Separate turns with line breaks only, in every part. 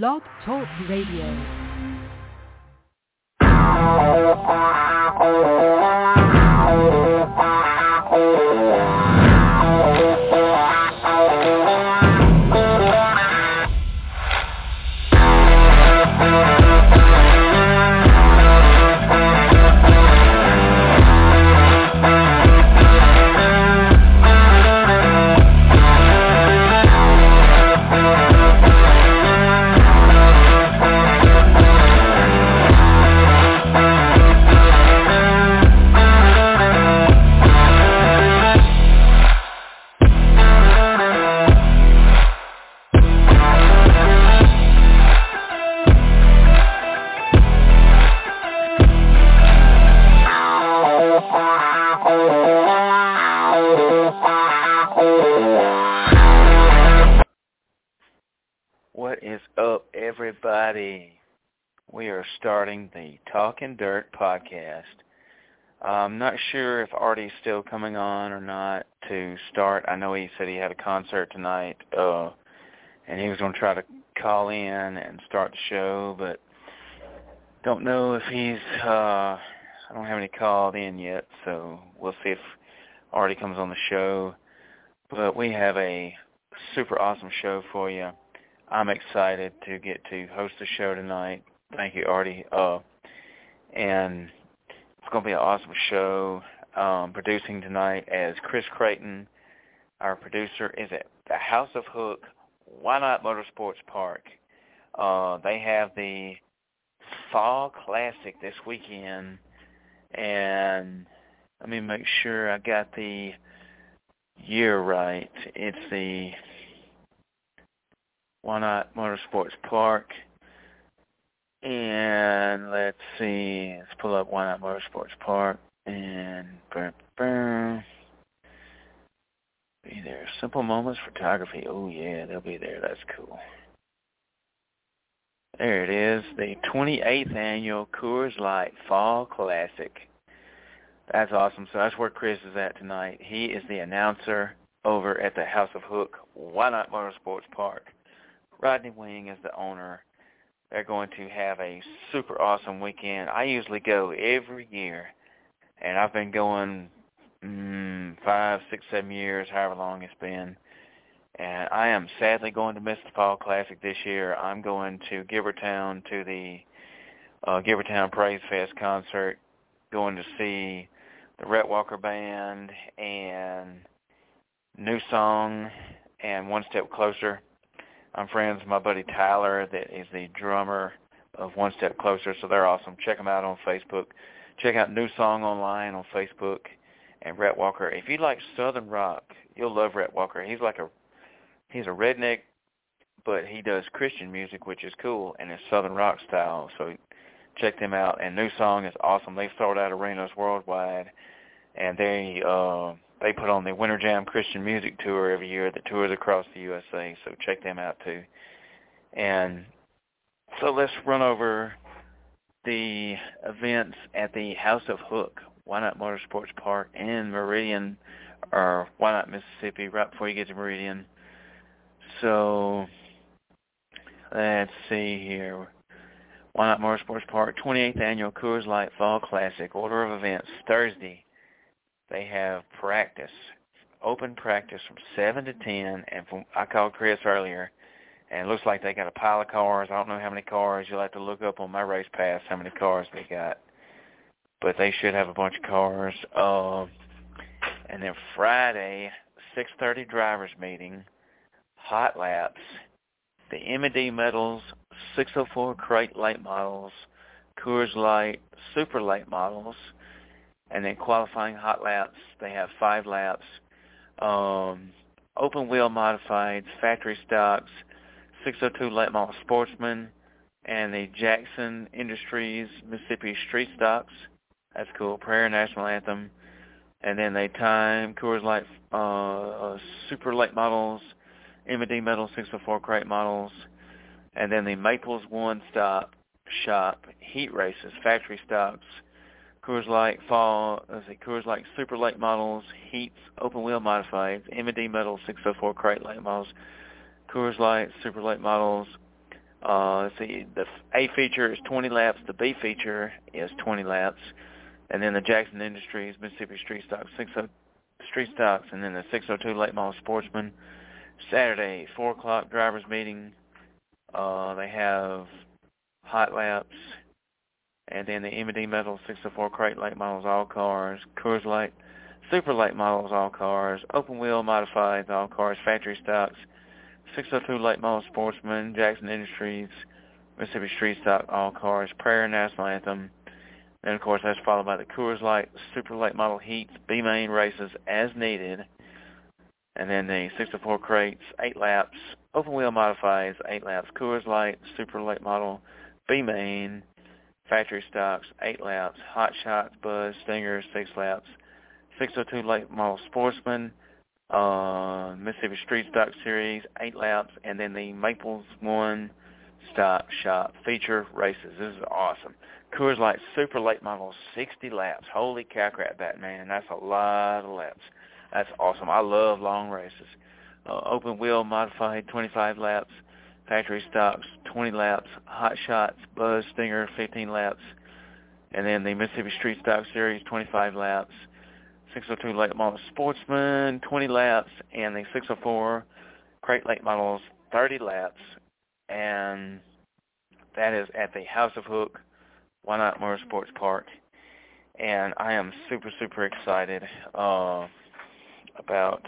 Blog Talk Radio.
Dirt podcast. I'm not sure if Artie's still coming on or not to start. I know he said he had a concert tonight, uh, and he was going to try to call in and start the show, but don't know if he's. Uh, I don't have any called in yet, so we'll see if Artie comes on the show. But we have a super awesome show for you. I'm excited to get to host the show tonight. Thank you, Artie. Uh, and it's going to be an awesome show. Um, producing tonight as Chris Creighton, our producer, is at the House of Hook, Why Not Motorsports Park. Uh, they have the Fall Classic this weekend, and let me make sure I got the year right. It's the why not Motorsports Park? And let's see, let's pull up Why Not Motorsports Park and boom. Be there. Simple Moments Photography. Oh yeah, they'll be there. That's cool. There it is, the 28th annual Coors Light Fall Classic. That's awesome. So that's where Chris is at tonight. He is the announcer over at the House of Hook, Why Not Motorsports Park. Rodney Wing is the owner. They're going to have a super awesome weekend. I usually go every year, and I've been going mm, five, six, seven years, however long it's been. And I am sadly going to miss the Fall Classic this year. I'm going to Givertown to the uh, Givertown Praise Fest concert, going to see the Rhett Walker Band and New Song and One Step Closer. I'm friends with my buddy Tyler that is the drummer of One Step Closer, so they're awesome. Check them out on Facebook. Check out New Song online on Facebook and Rhett Walker. If you like Southern rock, you'll love Rhett Walker. He's like a he's a redneck, but he does Christian music, which is cool, and it's Southern rock style. So check them out. And New Song is awesome. They've sold out arenas worldwide, and they uh, they put on the Winter Jam Christian Music Tour every year that tours across the USA. So check them out too. And so let's run over the events at the House of Hook, Why Not Motorsports Park in Meridian, or Why Not Mississippi, right before you get to Meridian. So let's see here. Why Not Motorsports Park, 28th Annual Coors Light Fall Classic, order of events, Thursday, they have practice, open practice from 7 to 10, and from I called Chris earlier, and it looks like they got a pile of cars. I don't know how many cars. You'll have to look up on my race pass how many cars they got. But they should have a bunch of cars. Uh, and then Friday, 6.30 drivers meeting, hot laps, the M&D Metals 604 crate late models, Coors Light super late models, and then qualifying hot laps. They have five laps. Um, open wheel modifieds, factory stocks, 602 late model sportsman, and the Jackson Industries Mississippi Street Stocks. That's cool. Prayer National Anthem. And then they time Coors Light uh, super late models, M&D Metal 604 crate models, and then the Maples One Stop Shop heat races, factory stocks, Coors Light Fall, let's see, Coors Light Super Late models, Heats, Open Wheel Modifieds, M&D Metal 604 Crate Late models, Coors Light Super Late models, Uh, let's see, the A feature is 20 laps. The B feature is 20 laps. And then the Jackson Industries Mississippi Street Stock 60 Street Stocks, and then the 602 Late Model Sportsman. Saturday, 4 o'clock drivers meeting. Uh, they have hot laps, and then the M&D Metal 604 crate late models all cars, Coors Light super late models all cars, open wheel modified all cars, factory stocks, 602 late model sportsman, Jackson Industries, Mississippi Street Stock all cars, Prayer National Anthem, and of course that's followed by the Coors Light super late model heats, B main races as needed, and then the 604 crates, eight laps, open wheel modifies, eight laps, Coors Light super late model, B main, factory stocks, eight laps, hot shots, buzz, stingers, six laps, 602 late model sportsman, uh, Mississippi Street Stock Series, eight laps, and then the Maples One Stop Shop feature races. This is awesome. Coors Light Super Late Model, 60 laps. Holy cow crap, that man. That's a lot of laps. That's awesome. I love long races. Uh, open wheel modified, 25 laps. Factory stops, 20 laps. Hot shots, Buzz Stinger, 15 laps. And then the Mississippi Street Stock Series, 25 laps. 602 late model Sportsman, 20 laps, and the 604 crate late models, 30 laps. And that is at the House of Hook Why Not Motorsports Park. And I am super, super excited uh, about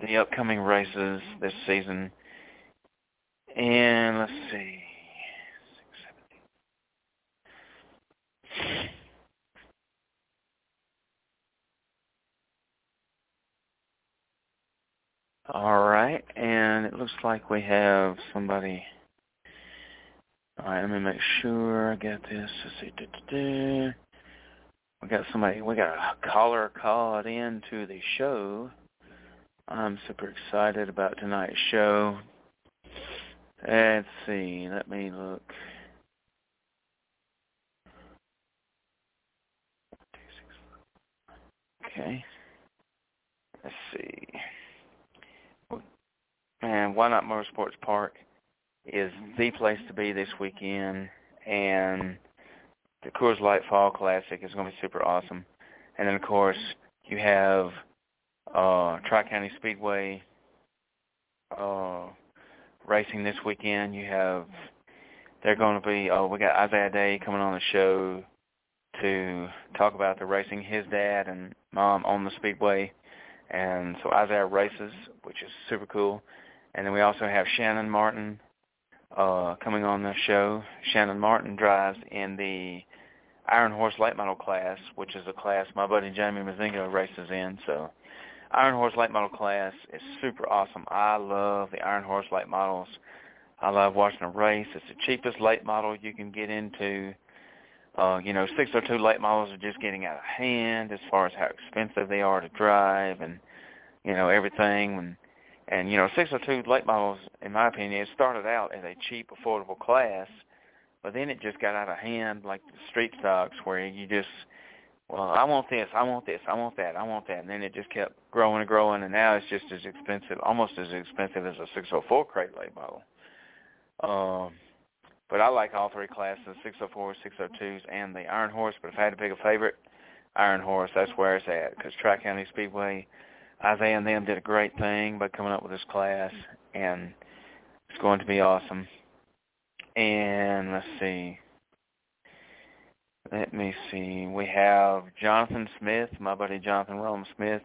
the upcoming races this season. And let's see. All right, and it looks like we have somebody. All right, let me make sure I got this. Let's see. We got somebody. We got a caller called in to the show. I'm super excited about tonight's show. Let's see. Let me look. Okay. Let's see. And Why Not Motorsports Park is the place to be this weekend. And the Coors Light Fall Classic is going to be super awesome. And then, of course, you have uh, Tri-County Speedway uh, racing this weekend. You have, they're going to be, oh, we got Isaiah Day coming on the show to talk about the racing. His dad and mom own the Speedway. And so Isaiah races, which is super cool. And then we also have Shannon Martin uh, coming on the show. Shannon Martin drives in the Iron Horse Late Model class, which is a class my buddy Jamie Mazingo races in. So Iron Horse Late Model class is super awesome. I love the Iron Horse Late Models. I love watching a race. It's the cheapest late model you can get into. Uh, you know, 602 late models are just getting out of hand as far as how expensive they are to drive and, you know, everything. And and you know, 602 late models, in my opinion, it started out as a cheap, affordable class, but then it just got out of hand, like the street stocks, where you just, well, I want this, I want this, I want that, I want that, and then it just kept growing and growing, and now it's just as expensive, almost as expensive as a 604 crate late model. Um, but I like all three classes, 604s, 602s, and the Iron Horse. But if I had to pick a favorite, Iron Horse, that's where it's at, because Tri-County Speedway Isaiah and them did a great thing by coming up with this class, and it's going to be awesome. And let's see. Let me see. We have Jonathan Smith, my buddy Jonathan Rome Smith.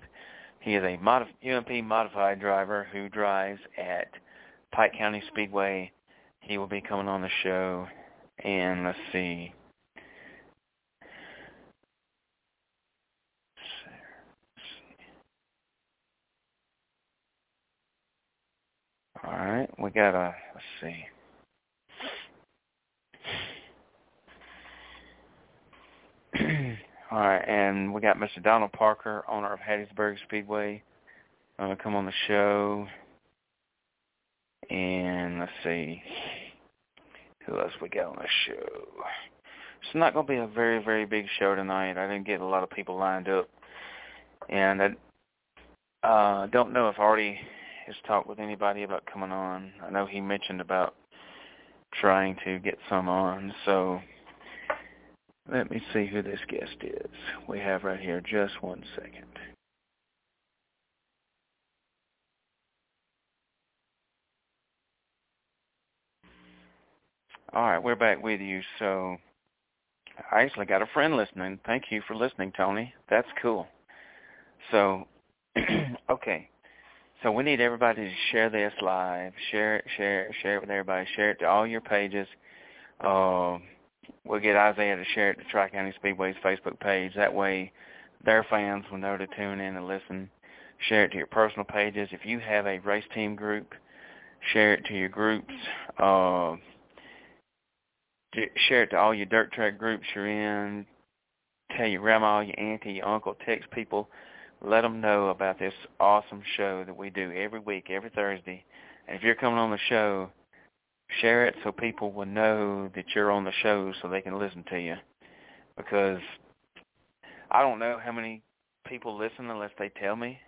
He is a modif- UMP modified driver who drives at Pike County Speedway. He will be coming on the show. And let's see. All right, we got a, let's see. All right, and we got Mr. Donald Parker, owner of Hattiesburg Speedway, to come on the show. And let's see, who else we got on the show? It's not going to be a very, very big show tonight. I didn't get a lot of people lined up. And I uh, don't know if Artie has talked with anybody about coming on. I know he mentioned about trying to get some on. So let me see who this guest is. We have right here. Just one second. All right, we're back with you. So I actually got a friend listening. Thank you for listening, Tony. That's cool. So, okay. So we need everybody to share this live. Share it, share it, share it with everybody. Share it to all your pages. Uh, we'll get Isaiah to share it to Tri-County Speedway's Facebook page. That way their fans will know to tune in and listen. Share it to your personal pages. If you have a race team group, share it to your groups. Uh, share it to all your dirt track groups you're in. Tell your grandma, your auntie, your uncle. Text people. Let them know about this awesome show that we do every week, every Thursday. And if you're coming on the show, share it so people will know that you're on the show so they can listen to you. Because I don't know how many people listen unless they tell me.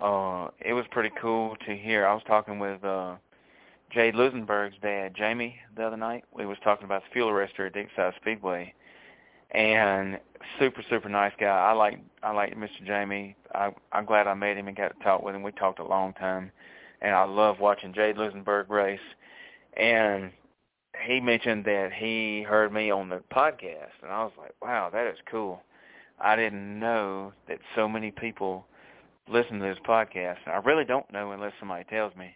Uh, it was pretty cool to hear. I was talking with uh, Jay Lusenberg's dad, Jamie, the other night. We was talking about the fuel arrestor at South Speedway, and super super nice guy. I like I like Mr. Jamie. I I'm glad I met him and got to talk with him. We talked a long time, and I love watching Jay Lusenberg race. And he mentioned that he heard me on the podcast, and I was like, wow, that is cool. I didn't know that so many people listen to this podcast. I really don't know unless somebody tells me.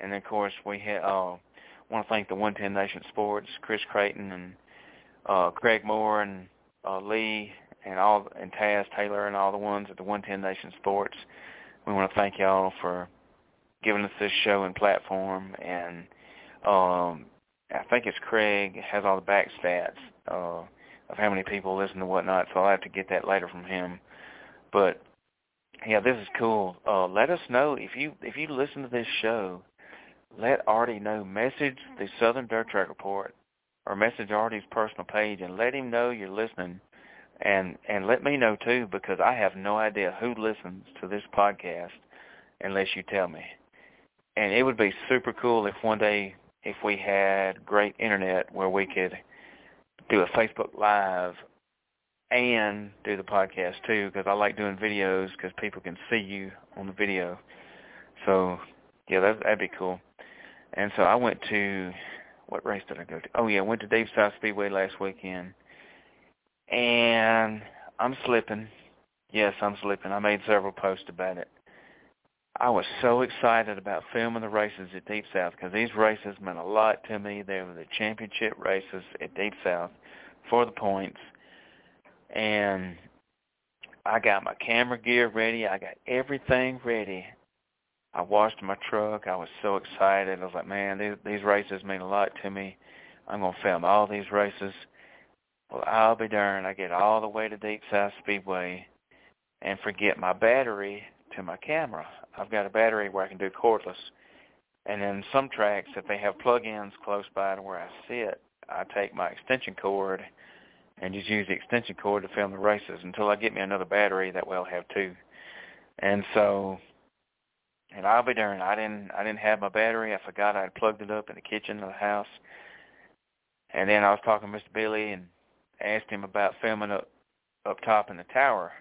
And of course, we had, uh, want to thank the 110 Nation Sports, Chris Creighton and uh, Craig Moore and uh, Lee and all and Taz Taylor and all the ones at the 110 Nation Sports. We want to thank y'all for giving us this show and platform. And um, I think it's Craig has all the back stats uh, of how many people listen to whatnot. So I'll have to get that later from him. But yeah, this is cool. Uh, let us know if you if you listen to this show let Artie know. Message the Southern Dirt Track Report or message Artie's personal page and let him know you're listening. And and let me know too because I have no idea who listens to this podcast unless you tell me. And it would be super cool if one day if we had great internet where we could do a Facebook Live and do the podcast too because I like doing videos because people can see you on the video. So yeah, that, that'd be cool. And so I went to what race did I go to? Oh yeah, I went to Deep South Speedway last weekend. And I'm slipping. Yes, I'm slipping. I made several posts about it. I was so excited about filming the races at Deep South because these races meant a lot to me. They were the championship races at Deep South for the points. And I got my camera gear ready. I got everything ready. I washed my truck. I was so excited. I was like, man, these, these races mean a lot to me. I'm going to film all these races. Well, I'll be darned. I get all the way to Deep South Speedway and forget my battery to my camera. I've got a battery where I can do cordless. And then some tracks, if they have plug-ins close by to where I sit, I take my extension cord and just use the extension cord to film the races until I get me another battery. That way I'll have two. And so and I'll be darned, I didn't I didn't have my battery. I forgot I'd plugged it up in the kitchen of the house. And then I was talking to Mr. Billy and asked him about filming up up top in the tower.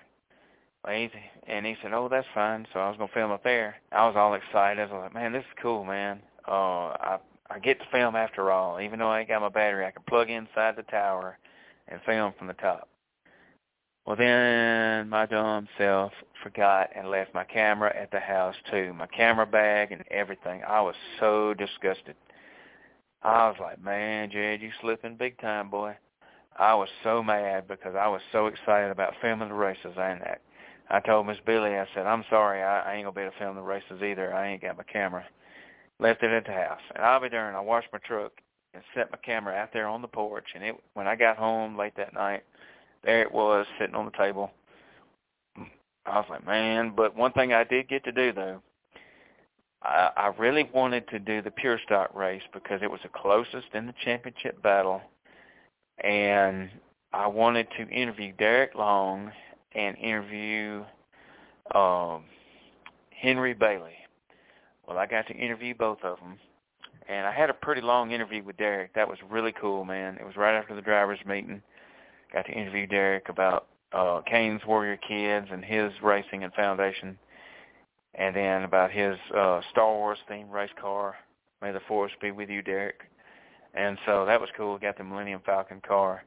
And he said, "Oh, that's fine." So I was gonna film up there. I was all excited. I was like, "Man, this is cool, man. Uh, I I get to film after all. Even though I ain't got my battery, I can plug inside the tower and film from the top." Well, then my dumb self forgot and left my camera at the house too, my camera bag and everything. I was so disgusted. I was like, man, Jed, you slipping big time, boy. I was so mad because I was so excited about filming the races and that. I told Miss Billy, I said, I'm sorry, I, I ain't gonna be able to film the races either. I ain't got my camera. Left it at the house. And I'll be darned, I washed my truck and set my camera out there on the porch and it when I got home late that night, there it was sitting on the table. I was like, man, but one thing I did get to do though, I, I really wanted to do the pure stock race because it was the closest in the championship battle, and I wanted to interview Derek Long and interview um, Henry Bailey. Well, I got to interview both of them, and I had a pretty long interview with Derek. That was really cool, man. It was right after the drivers' meeting. Got to interview Derek about uh, Kane's Warrior Kids and his racing and foundation, and then about his uh, Star Wars themed race car. May the force be with you, Derek. And so that was cool. Got the Millennium Falcon car.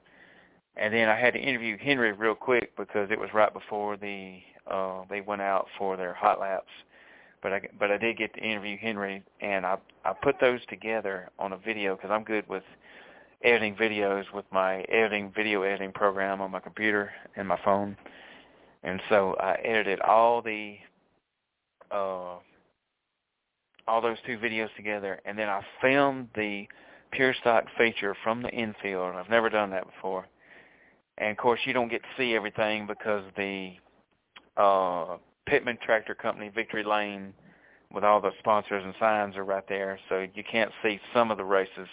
And then I had to interview Henry real quick because it was right before the uh they went out for their hot laps. But I but I did get to interview Henry and I I put those together on a video cuz I'm good with editing videos with my editing video editing program on my computer and my phone. And so I edited all the uh all those two videos together and then I filmed the pure stock feature from the infield. I've never done that before. And of course, you don't get to see everything because the uh, Pittman Tractor Company Victory Lane with all the sponsors and signs are right there, so you can't see some of the races,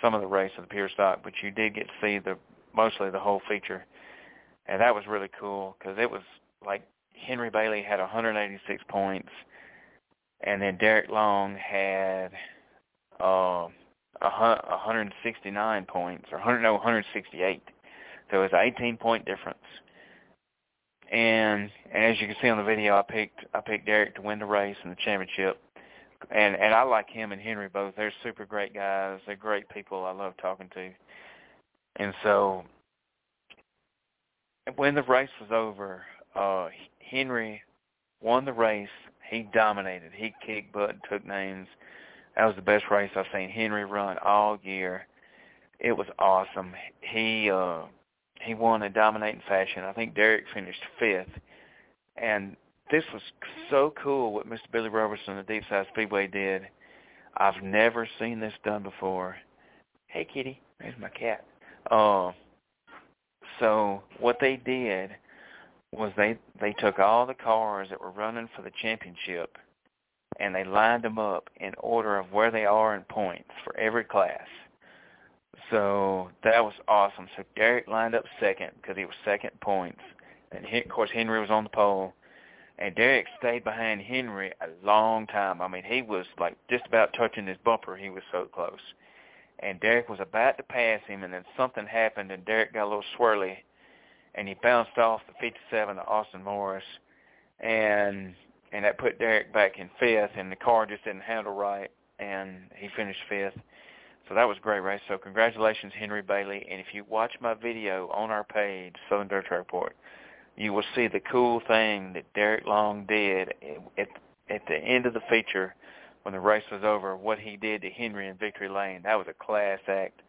some of the race of the pure stock, but you did get to see the mostly the whole feature, and that was really cool because it was like Henry Bailey had 186 points, and then Derek Long had uh, 169 points, or 100, no, 168. So it's an 18 point difference. And, and as you can see on the video, I picked I picked Derek to win the race and the championship. And and I like him and Henry both. They're super great guys. They're great people. I love talking to. And so when the race was over, uh Henry won the race. He dominated. He kicked butt and took names. That was the best race I've seen Henry run all year. It was awesome. He uh he won in dominating fashion. I think Derek finished fifth. And this was so cool what Mr. Billy Robertson the Deep South Speedway did. I've never seen this done before. Hey kitty, there's my cat. Uh so what they did was they they took all the cars that were running for the championship and they lined them up in order of where they are in points for every class. So that was awesome. So Derek lined up second because he was second points, and he, of course Henry was on the pole, and Derek stayed behind Henry a long time. I mean, he was like just about touching his bumper. He was so close, and Derek was about to pass him, and then something happened, and Derek got a little swirly, and he bounced off the 57 to Austin Morris, and and that put Derek back in fifth, and the car just didn't handle right, and he finished fifth. So that was great race. So congratulations, Henry Bailey. And if you watch my video on our page, Southern Dirt Track Report, you will see the cool thing that Derek Long did at at the end of the feature when the race was over. What he did to Henry in Victory Lane. That was a class act.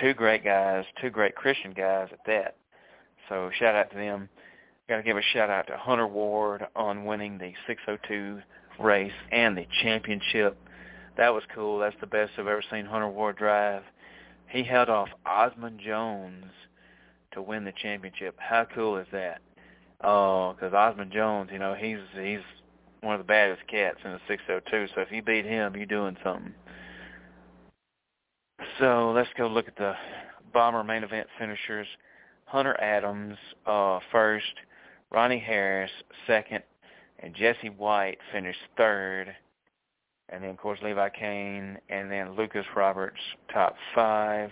Two great guys, two great Christian guys at that. So shout out to them. Got to give a shout out to Hunter Ward on winning the 602 race and the championship that was cool. That's the best I've ever seen Hunter Ward drive. He held off Osmond Jones to win the championship. How cool is that? Because Osmond Jones, you know, he's he's one of the baddest cats in the 602. So if you beat him, you're doing something. So let's go look at the bomber main event finishers. Hunter Adams uh, first, Ronnie Harris second, and Jesse White finished third and then of course Levi Kane, and then Lucas Roberts top five.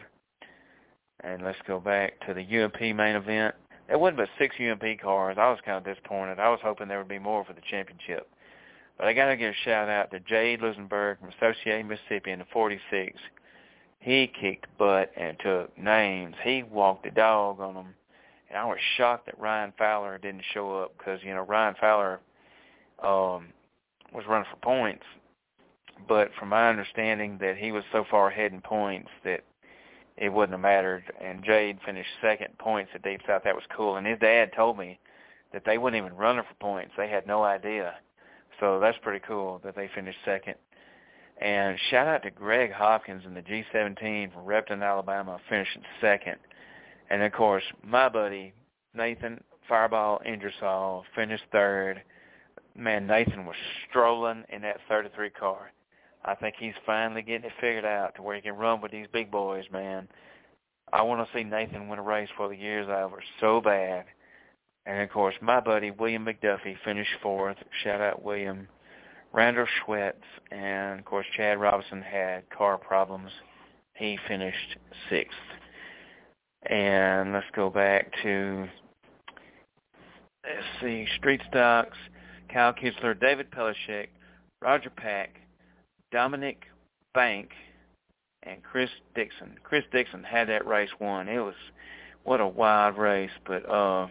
And let's go back to the UMP main event. There wasn't but six UMP cars. I was kind of disappointed. I was hoping there would be more for the championship. But I got to give a shout out to Jade Lusenberg from Associated Mississippi in the 46. He kicked butt and took names. He walked the dog on them. And I was shocked that Ryan Fowler didn't show up because, you know, Ryan Fowler um, was running for points but from my understanding that he was so far ahead in points that it wouldn't have mattered. And Jade finished second points at Deep South. That was cool. And his dad told me that they wouldn't even run for points. They had no idea. So that's pretty cool that they finished second. And shout out to Greg Hopkins in the G17 from Repton, Alabama, finishing second. And of course, my buddy Nathan Fireball Ingersoll finished third. Man, Nathan was strolling in that 33 car. I think he's finally getting it figured out to where he can run with these big boys, man. I want to see Nathan win a race for the year's over so bad. And of course, my buddy William McDuffie finished fourth. Shout out William. Randall Schwetz, and of course Chad Robinson had car problems. He finished sixth. And let's go back to let's see, Street Stocks, Kyle Kitzler, David Pelishek, Roger Pack, Dominic Bank, and Chris Dixon. Chris Dixon had that race won. It was what a wild race, but uh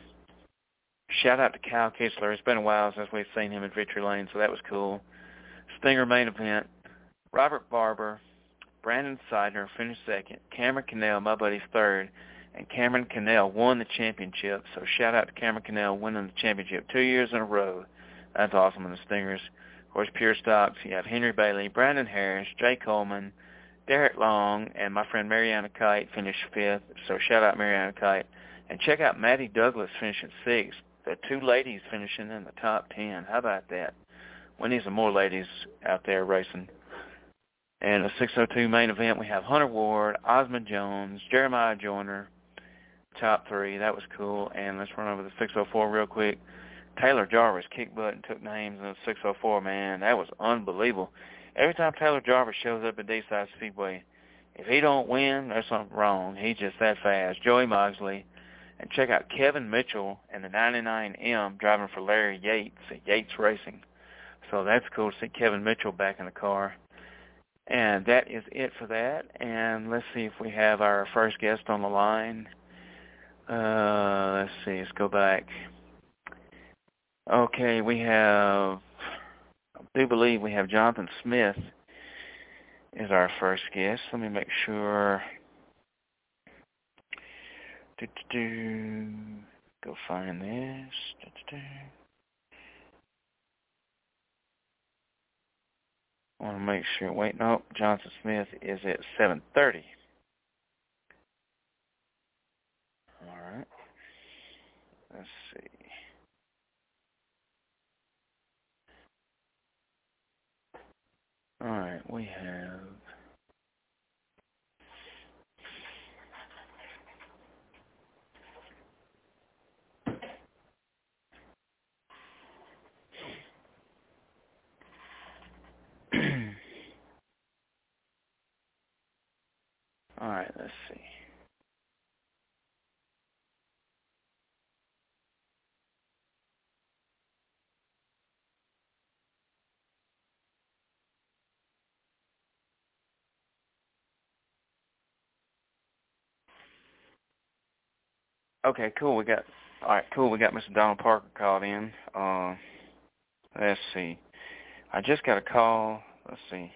shout out to Kyle Kitzler. It's been a while since we've seen him at Victory Lane, so that was cool. Stinger main event. Robert Barber, Brandon Seidner finished second. Cameron Cannell, my buddy's third. And Cameron Cannell won the championship. So shout out to Cameron Cannell winning the championship two years in a row. That's awesome in the Stingers. Of course, Pure Stocks, you have Henry Bailey, Brandon Harris, Jay Coleman, Derek Long, and my friend Mariana Kite finished fifth. So shout out Mariana Kite. And check out Maddie Douglas finishing sixth. The two ladies finishing in the top ten. How about that? We need some more ladies out there racing. And the 602 main event, we have Hunter Ward, Osmond Jones, Jeremiah Joyner, top three. That was cool. And let's run over the 604 real quick. Taylor Jarvis kicked butt and took names in the 604, man. That was unbelievable. Every time Taylor Jarvis shows up at Deep South Speedway, if he don't win, there's something wrong. He's just that fast. Joey Moxley. And check out Kevin Mitchell and the 99M driving for Larry Yates at Yates Racing. So that's cool to see Kevin Mitchell back in the car. And that is it for that. And let's see if we have our first guest on the line. Uh, let's see. Let's go back. Okay, we have, I do believe we have Jonathan Smith is our first guest. Let me make sure. Do, do, do. Go find this. Do. I want to make sure. Wait, no. Jonathan Smith is at 7.30. All right. Let's see. All right, we have All right, let's see. Okay, cool. We got all right, cool. We got Mr. Donald Parker called in. Uh, let's see. I just got a call. Let's see.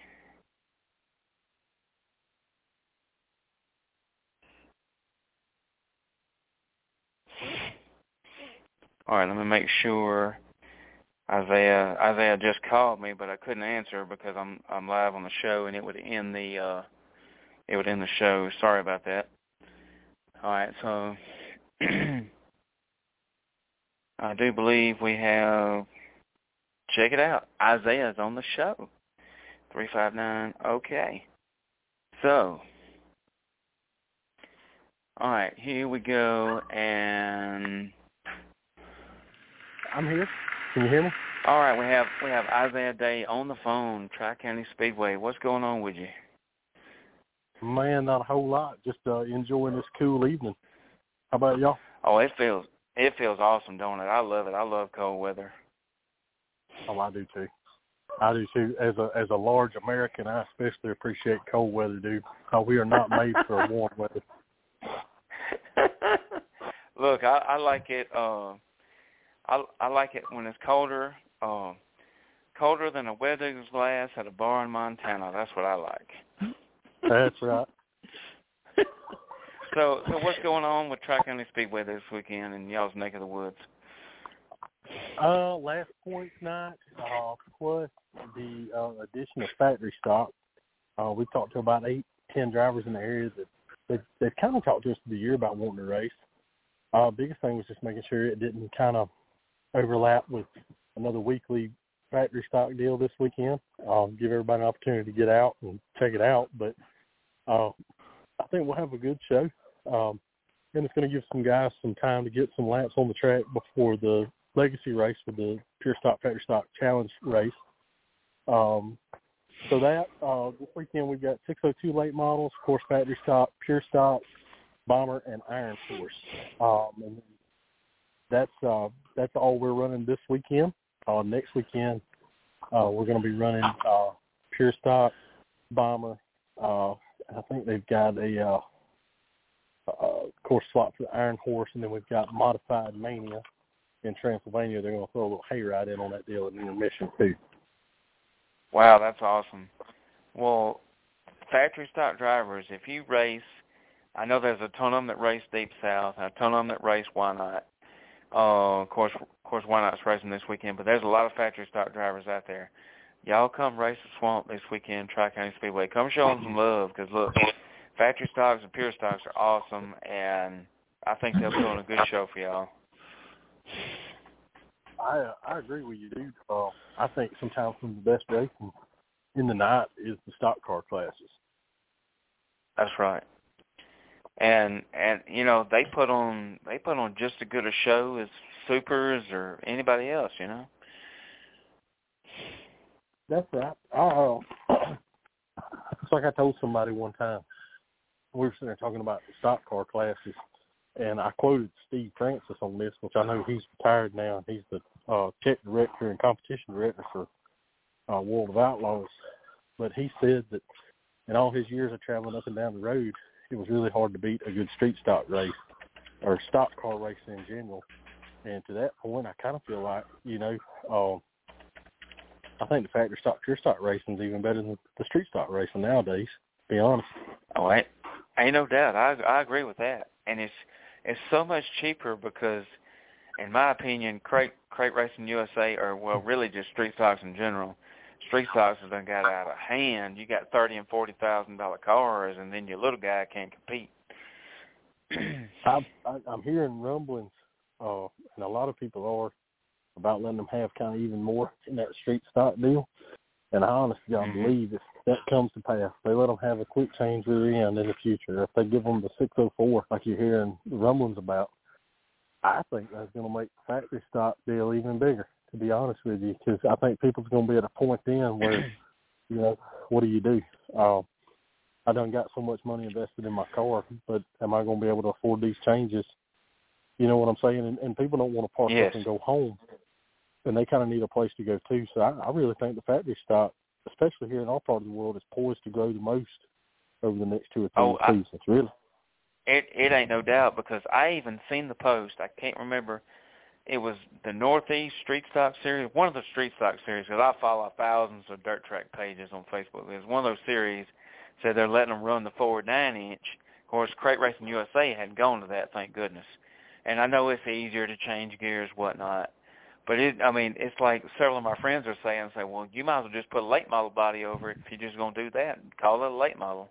All right, let me make sure. Isaiah Isaiah just called me, but I couldn't answer because I'm I'm live on the show, and it would end the uh, it would end the show. Sorry about that. All right, so I do believe we have. Check it out. Isaiah's on the show. Three five nine. Okay. So. All right, here we go, and
I'm here. Can you hear me?
All right, we have we have Isaiah Day on the phone, Tri County Speedway. What's going on with you?
Man, not a whole lot. Just uh, enjoying this cool evening. How about y'all?
Oh, it feels it feels awesome, don't it? I love it. I love cold weather.
Oh, I do too. I do too. As a as a large American, I especially appreciate cold weather, dude. Because we are not made for warm weather.
Look, I, I like it. Uh, I I like it when it's colder, uh, colder than a Weather glass at a bar in Montana. That's what I like.
That's right.
so so what's going on with Tri County Speedway this weekend in y'all's neck of the woods?
Uh, last point night, uh, plus the uh, addition of factory stock. Uh, we talked to about eight, ten drivers in the area that they they've kind of talked to us the year about wanting to race. Uh, biggest thing was just making sure it didn't kind of overlap with another weekly factory stock deal this weekend. I'll give everybody an opportunity to get out and check it out. But uh, I think we'll have a good show. Um, and it's going to give some guys some time to get some laps on the track before the legacy race with the pure stock factory stock challenge race. Um, so that uh, this weekend we've got 602 late models, of course, factory stock, pure stock, bomber, and iron horse. Um, and that's uh, that's all we're running this weekend. Uh, next weekend uh, we're going to be running uh, pure stock, bomber. Uh, I think they've got a uh, uh, course slot for the iron horse, and then we've got modified mania in Transylvania. They're going to throw a little hayride in on that deal at intermission too.
Wow, that's awesome. Well, factory stock drivers, if you race, I know there's a ton of them that race Deep South, and a ton of them that race Why Not. Uh, of course, of course, Why Not's racing this weekend, but there's a lot of factory stock drivers out there. Y'all come race the swamp this weekend, Tri County Speedway. Come show them some love, because look, factory stocks and pure stocks are awesome, and I think they'll put on a good show for y'all.
I uh, I agree with you, dude. Uh, I think sometimes some of the best racing in the night is the stock car classes.
That's right. And and you know they put on they put on just as good a show as supers or anybody else, you know.
That's right. Uh, it's like I told somebody one time. We were sitting there talking about stock car classes, and I quoted Steve Francis on this, which I know he's retired now. He's the uh, tech director and competition director for uh, World of Outlaws. But he said that in all his years of traveling up and down the road, it was really hard to beat a good street stock race or stock car race in general. And to that point, I kind of feel like, you know, uh, I think the factory stock pure stock racing is even better than the street stock racing nowadays. To be honest.
Oh, ain't no doubt. I I agree with that. And it's it's so much cheaper because, in my opinion, crate crate racing USA or well, really just street stocks in general. Street stocks have done got out of hand. You got thirty and forty thousand dollar cars, and then your little guy can't compete.
I'm I'm hearing rumblings, uh, and a lot of people are about letting them have kind of even more in that street stock deal. And I honestly God mm-hmm. believe if that comes to pass, they let them have a quick change rear end in the future. If they give them the 604, like you're hearing the rumblings about, I think that's going to make the factory stock deal even bigger. To be honest with you, because I think people's going to be at a point then where, you know, what do you do? Um, I done got so much money invested in my car, but am I going to be able to afford these changes? You know what I'm saying? And, and people don't want to park
yes.
up and go home and they kind of need a place to go too. So I, I really think the factory stock, especially here in our part of the world, is poised to grow the most over the next two or oh, three
oh,
seasons. I, really,
it it ain't no doubt because I even seen the post. I can't remember. It was the Northeast Street Stock Series, one of the Street Stock Series, because I follow thousands of dirt track pages on Facebook. It was one of those series said they're letting them run the forward nine inch. Of course, Crate Racing USA hadn't gone to that, thank goodness. And I know it's easier to change gears, whatnot. But it, I mean, it's like several of my friends are saying, say, well, you might as well just put a late model body over it if you're just to do that. Call it a late model.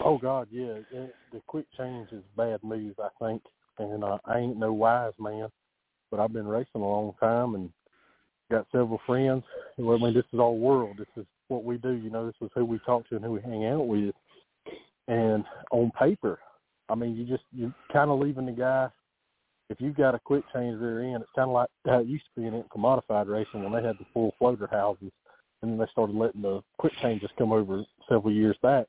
Oh God, yeah. The quick change is bad move, I think. And uh, I ain't no wise man, but I've been racing a long time and got several friends. I mean, this is our world. This is what we do. You know, this is who we talk to and who we hang out with. And on paper, I mean, you just you kind of leaving the guy if you've got a quick change rear end, it's kind of like how it used to be in commodified racing when they had the full floater houses, and then they started letting the quick changes come over several years back.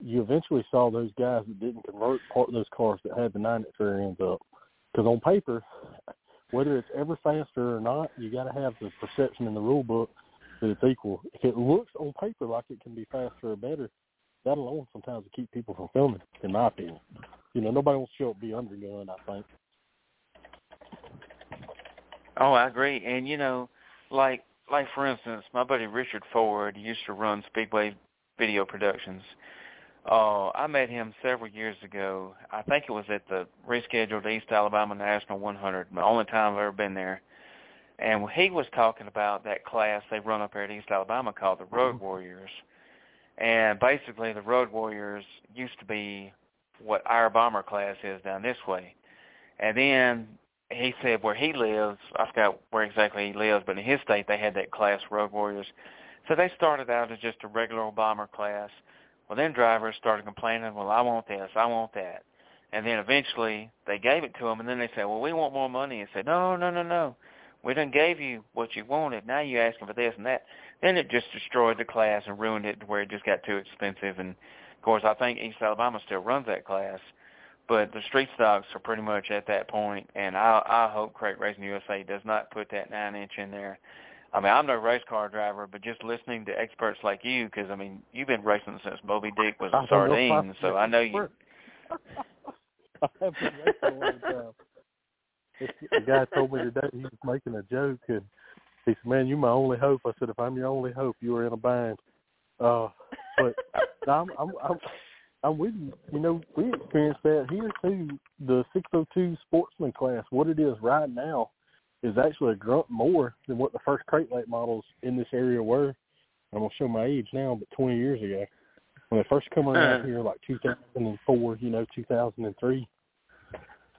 You eventually saw those guys that didn't convert part of those cars that had the nine inch rear ends up, because on paper, whether it's ever faster or not, you got to have the perception in the rule book that it's equal. If it looks on paper like it can be faster or better, that alone sometimes will keep people from filming. In my opinion, you know, nobody wants to show up be undergun. I think.
Oh, I agree. And you know, like like for instance, my buddy Richard Ford used to run Speedway Video Productions. Uh, I met him several years ago. I think it was at the rescheduled East Alabama National 100, the only time I've ever been there. And he was talking about that class they run up there at East Alabama called the Road mm-hmm. Warriors. And basically the Road Warriors used to be what our bomber class is down this way. And then he said where he lives, I forgot where exactly he lives, but in his state they had that class Road Warriors. So they started out as just a regular old bomber class. Well, then drivers started complaining, well, I want this, I want that. And then eventually they gave it to them, and then they said, well, we want more money. And said, no, no, no, no. We done gave you what you wanted. Now you're asking for this and that. Then it just destroyed the class and ruined it to where it just got too expensive. And of course, I think East Alabama still runs that class, but the street stocks are pretty much at that. And I, I hope Crate Racing USA does not put that nine inch in there. I mean, I'm no race car driver, but just listening to experts like you, because I mean, you've been racing since Moby Dick was a sardine, so I know you.
I have been racing a long time. The guy told me today he was making a joke, and he said, "Man, you're my only hope." I said, "If I'm your only hope, you are in a bind." Uh, but I'm, I'm, I'm, I'm with you. You know, we experienced that here too. The 602 Sportsman class, what it is right now, is actually a grunt more than what the first crate late models in this area were. I'm gonna show my age now, but 20 years ago, when they first come around here, like 2004, you know, 2003,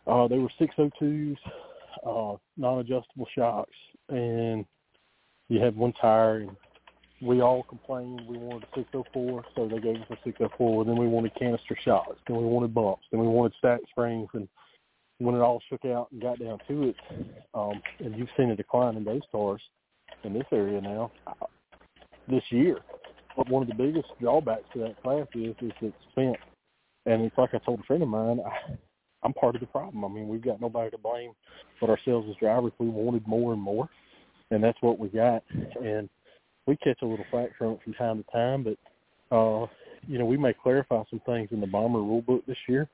uh, they were 602s, uh, non-adjustable shocks, and you had one tire, and we all complained we wanted a 604, so they gave us a 604. Then we wanted canister shocks, then we wanted bumps, then we wanted stack springs, and when it all shook out and got down to it, um, and you've seen a decline in those cars in this area now uh, this year. But one of the biggest drawbacks to that class is is it's spent, and it's like I told a friend of mine. I, I'm part of the problem. I mean, we've got nobody to blame but ourselves as drivers. We wanted more and more, and that's what we got. And we catch a little flack from it from time to time, but uh, you know, we may clarify some things in the bomber rule book this year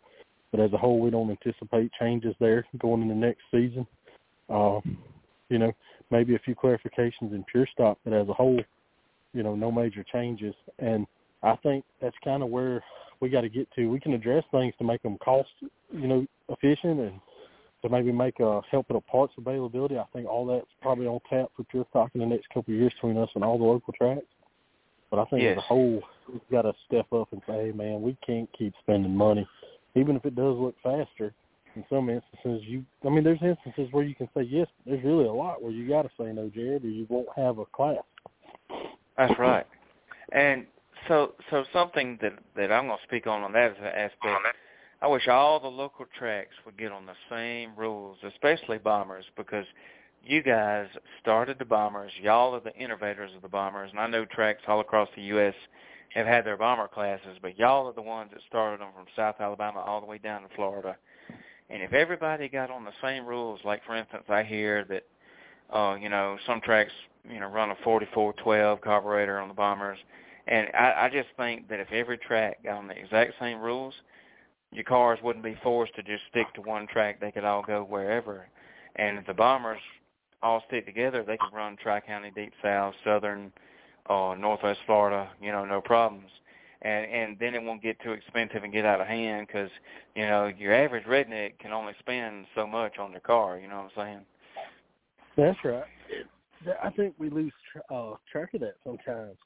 but as a whole, we don't anticipate changes there going into next season. Uh, you know, maybe a few clarifications in pure stock, but as a whole, you know, no major changes. And I think that's kind of where we got to get to. We can address things to make them cost, you know, efficient and to maybe make a help with a parts availability. I think all that's probably on tap for pure stock in the next couple of years between us and all the local tracks. But I think
yes.
as a whole, we've got to step up and say, hey, man, we can't keep spending money even if it does look faster. In some instances, you I mean, there's instances where you can say yes. But there's really a lot where you got to say no, Jared, or you won't have a class.
That's right. And so, so something that that I'm going to speak on on that aspect. I wish all the local tracks would get on the same rules, especially bombers, because you guys started the bombers. Y'all are the innovators of the bombers, and I know tracks all across the U.S have had their bomber classes, but y'all are the ones that started them from South Alabama all the way down to Florida. And if everybody got on the same rules, like for instance, I hear that, uh, you know, some tracks, you know, run a 4412 carburetor on the bombers, and I, I just think that if every track got on the exact same rules, your cars wouldn't be forced to just stick to one track. They could all go wherever. And if the bombers all stick together, they could run Tri-County, Deep South, Southern, uh, Northwest Florida, you know, no problems. And and then it won't get too expensive and get out of hand because you know your average redneck can only spend so much on their car. You know what I'm saying?
That's right. I think we lose uh, track of that sometimes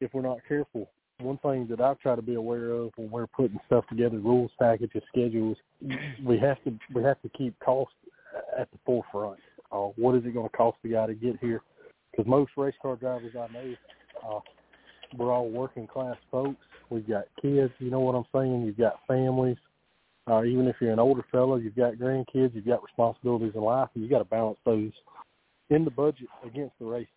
if we're not careful. One thing that I try to be aware of when we're putting stuff together, rules packages, schedules, we have to we have to keep cost at the forefront. Uh, what is it going to cost the guy to get here? Because most race car drivers I know uh, we're all working class folks. We've got kids, you know what I'm saying? You've got families. Uh, even if you're an older fellow, you've got grandkids, you've got responsibilities in life, and you got to balance those in the budget against the racing.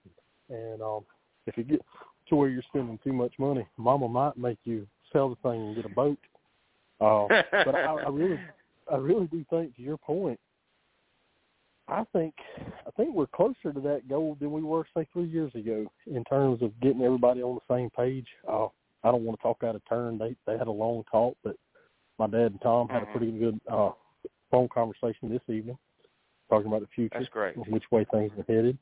And um, if you get to where you're spending too much money, Mama might make you sell the thing and get a boat. Uh, but I, I really, I really do think, to your point, I think I think we're closer to that goal than we were say three years ago in terms of getting everybody on the same page. Uh, I don't want to talk out of turn. They they had a long talk, but my dad and Tom had a pretty good uh, phone conversation this evening, talking about the future,
That's great.
which way things are headed.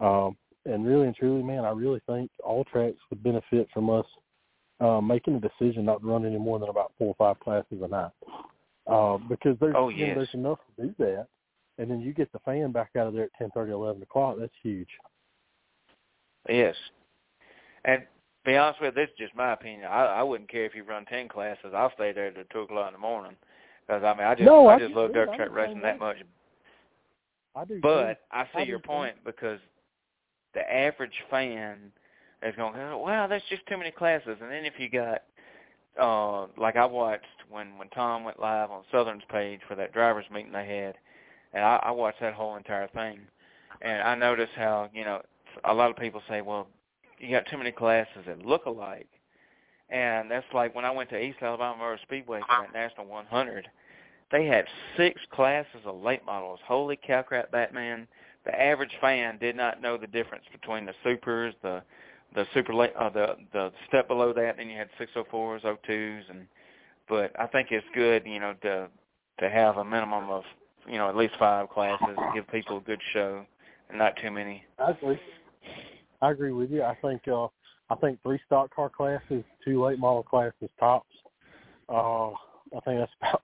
Um, and really and truly, man, I really think all tracks would benefit from us uh, making a decision not to run any more than about four or five classes a night. Uh, because there's
oh,
you know, there's enough to do that and then you get the fan back out of there at ten thirty, eleven o'clock. That's huge.
Yes, and be honest with you, this is just my opinion. I, I wouldn't care if you run ten classes. I'll stay there till two o'clock in the morning because I mean I just
no,
I
I
just love dirt track racing that much.
I do.
But
too.
I see
I
your point because the average fan is going, wow, that's just too many classes. And then if you got uh like I watched when when Tom went live on Southern's page for that drivers meeting they had, and I, I watched that whole entire thing. and I notice how you know a lot of people say, well, you got too many classes that look alike, and that's like when I went to East Alabama Motor Speedway for that National 100. They had six classes of late models. Holy cow crap, Batman! The average fan did not know the difference between the supers, the the super late, uh, the the step below that. Then you had 604s, 02s, and but I think it's good, you know, to to have a minimum of you know at least five classes, give people a good show, and not too many.
I agree. I agree with you. I think uh I think three stock car classes, two late model classes tops. Uh I think that's about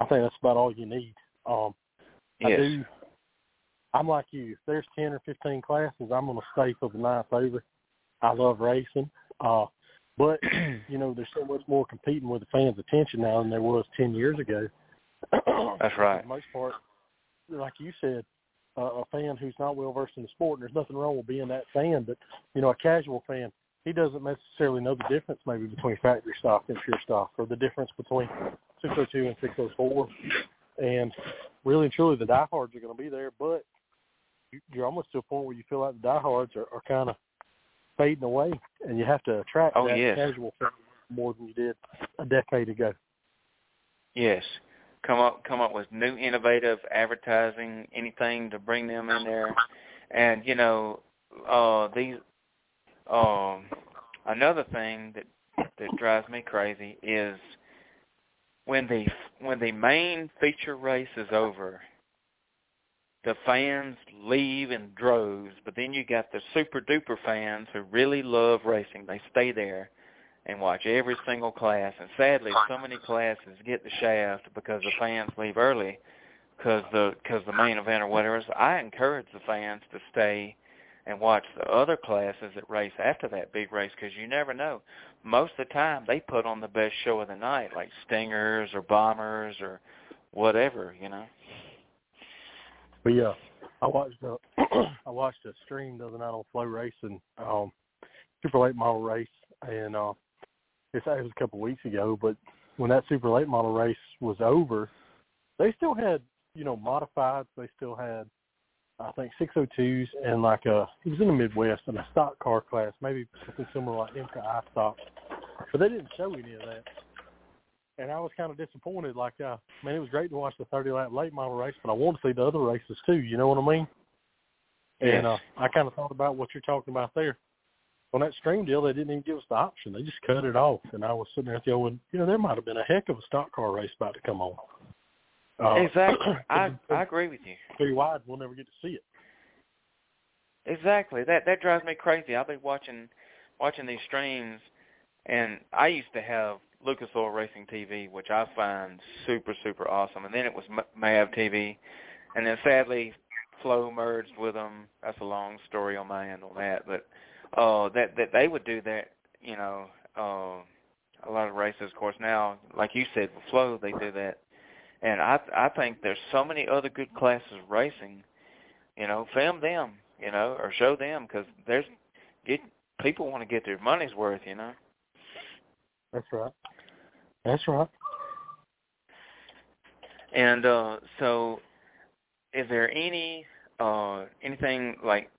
I think that's about all you need. Um
yes.
I do I'm like you. If there's ten or fifteen classes, I'm gonna stay for the ninth over. I love racing. Uh but you know, there's so much more competing with the fans' attention now than there was ten years ago.
That's right.
For the most part, like you said, uh, a fan who's not well versed in the sport, and there's nothing wrong with being that fan, but you know, a casual fan, he doesn't necessarily know the difference maybe between factory stock and pure stock, or the difference between 602 and 604. And really and truly, the diehards are going to be there, but you're almost to a point where you feel like the diehards are, are kind of fading away, and you have to attract
oh,
that
yes.
casual fan more than you did a decade ago.
Yes, come up come up with new innovative advertising, anything to bring them in there. And you know, uh these um another thing that that drives me crazy is when the when the main feature race is over, the fans leave in droves, but then you got the super duper fans who really love racing. They stay there and watch every single class. And sadly, so many classes get the shaft because the fans leave early because the because the main event or whatever. So I encourage the fans to stay and watch the other classes that race after that big race because you never know. Most of the time, they put on the best show of the night, like Stingers or Bombers or whatever, you know.
But yeah, I watched a I watched a stream the other night on FloRacing, um, super late model race, and uh, it's it was a couple of weeks ago, but when that super late model race was over, they still had you know modifieds. They still had I think 602s and like a it was in the Midwest and a stock car class, maybe something similar like IMCA stock, but they didn't show any of that. And I was kind of disappointed. Like, uh, man, it was great to watch the 30 lap late model race, but I want to see the other races too. You know what I mean?
Yes.
And uh, I kind of thought about what you're talking about there on that stream deal, they didn't even give us the option. They just cut it off, and I was sitting there going, you know, there might have been a heck of a stock car race about to come on. Uh,
exactly, I I agree with you.
Very wide, we'll never get to see it.
Exactly. That that drives me crazy. I'll be watching watching these streams, and I used to have Lucas Oil Racing TV, which I find super super awesome, and then it was Mav TV, and then sadly Flo merged with them. That's a long story on my end on that, but uh that that they would do that you know uh a lot of races. Of course now like you said with Flo they do that. And i i think there's so many other good classes racing you know film them you know or show them because there's get people want to get their money's worth you know
that's right that's right
and uh so is there any uh anything like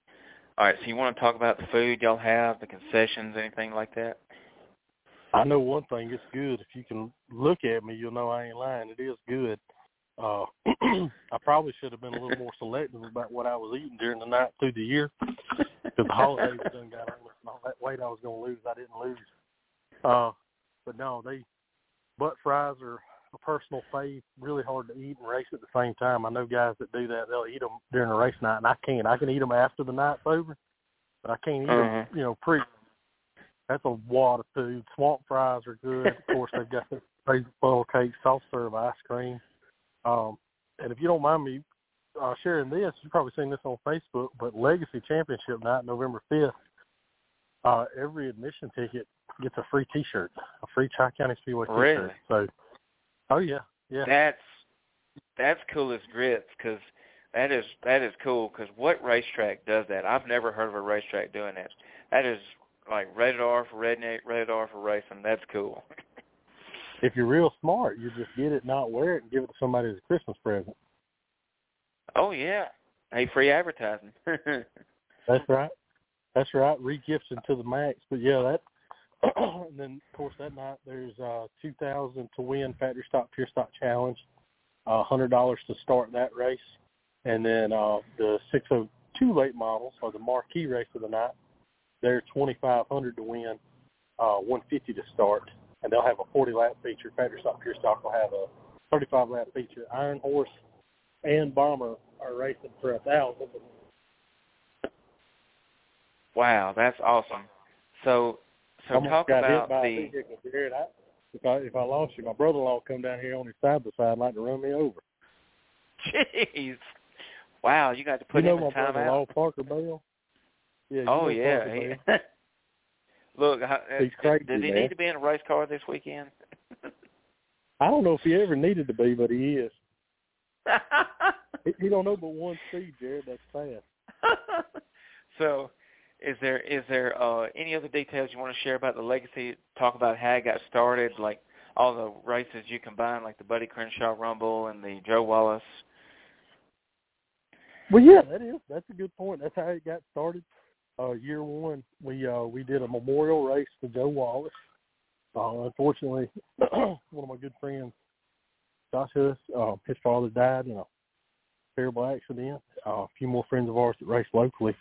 all right, so you want to talk about the food y'all have, the concessions, anything like that?
I know one thing, it's good. If you can look at me, you'll know I ain't lying. It is good. Uh I probably should have been a little more selective about what I was eating during the night through the year. Because the holidays done got on all that weight I was gonna lose, I didn't lose. Uh but no, they butt fries are a personal fave, really hard to eat and race at the same time. I know guys that do that; they'll eat them during the race night, and I can't. I can eat them after the night's over, but I can't eat
uh-huh.
them, you know, pre. That's a wad of food. Swamp fries are good. of course, they've got the crazy funnel cake, soft serve ice cream. Um, and if you don't mind me uh, sharing this, you've probably seen this on Facebook, but Legacy Championship Night, November fifth. Uh, every admission ticket gets a free T-shirt, a free Tri County Speedway T-shirt.
Really?
So Oh yeah, yeah.
That's that's cool as grits because that is that is cool because what racetrack does that? I've never heard of a racetrack doing that. That is like rated R for redneck, rated R for racing. That's cool.
If you're real smart, you just get it, not wear it, and give it to somebody as a Christmas present.
Oh yeah, Hey, free advertising.
That's right. That's right. Re-gifting to the max. But yeah, that. and then of course that night there's uh two thousand to win factory stock pure stock challenge, uh hundred dollars to start that race, and then uh the six oh two late models are the marquee race of the night. They're twenty five hundred to win, uh one fifty to start, and they'll have a forty lap feature. Factory stock pure stock will have a thirty five lap feature. Iron Horse and Bomber are racing for a thousand.
Wow, that's awesome. So, so
Almost
talk about the.
vehicle, I, if I if I lost you, my brother-in-law come down here on his side by side like to run me over.
Jeez. Wow, you got to put
you know
him
my
in time
brother-in-law. Parker Bell. Yeah. You
Oh yeah. He- Look, uh,
He's crazy,
does he
man.
need to be in a race car this weekend?
I don't know if he ever needed to be, but he is. He, he don't know but one speed, Jared. That's fast.
so, is there is there uh, any other details you want to share about the legacy? Talk about how it got started, like all the races you combined, like the Buddy Crenshaw Rumble and the Joe Wallace.
Well, yeah, that is. That's a good point. That's how it got started. Uh, year one, we uh, we did a memorial race to Joe Wallace. Uh, unfortunately, one of my good friends, Josh Huss, uh, his father died in a terrible accident. Uh, a few more friends of ours that race locally.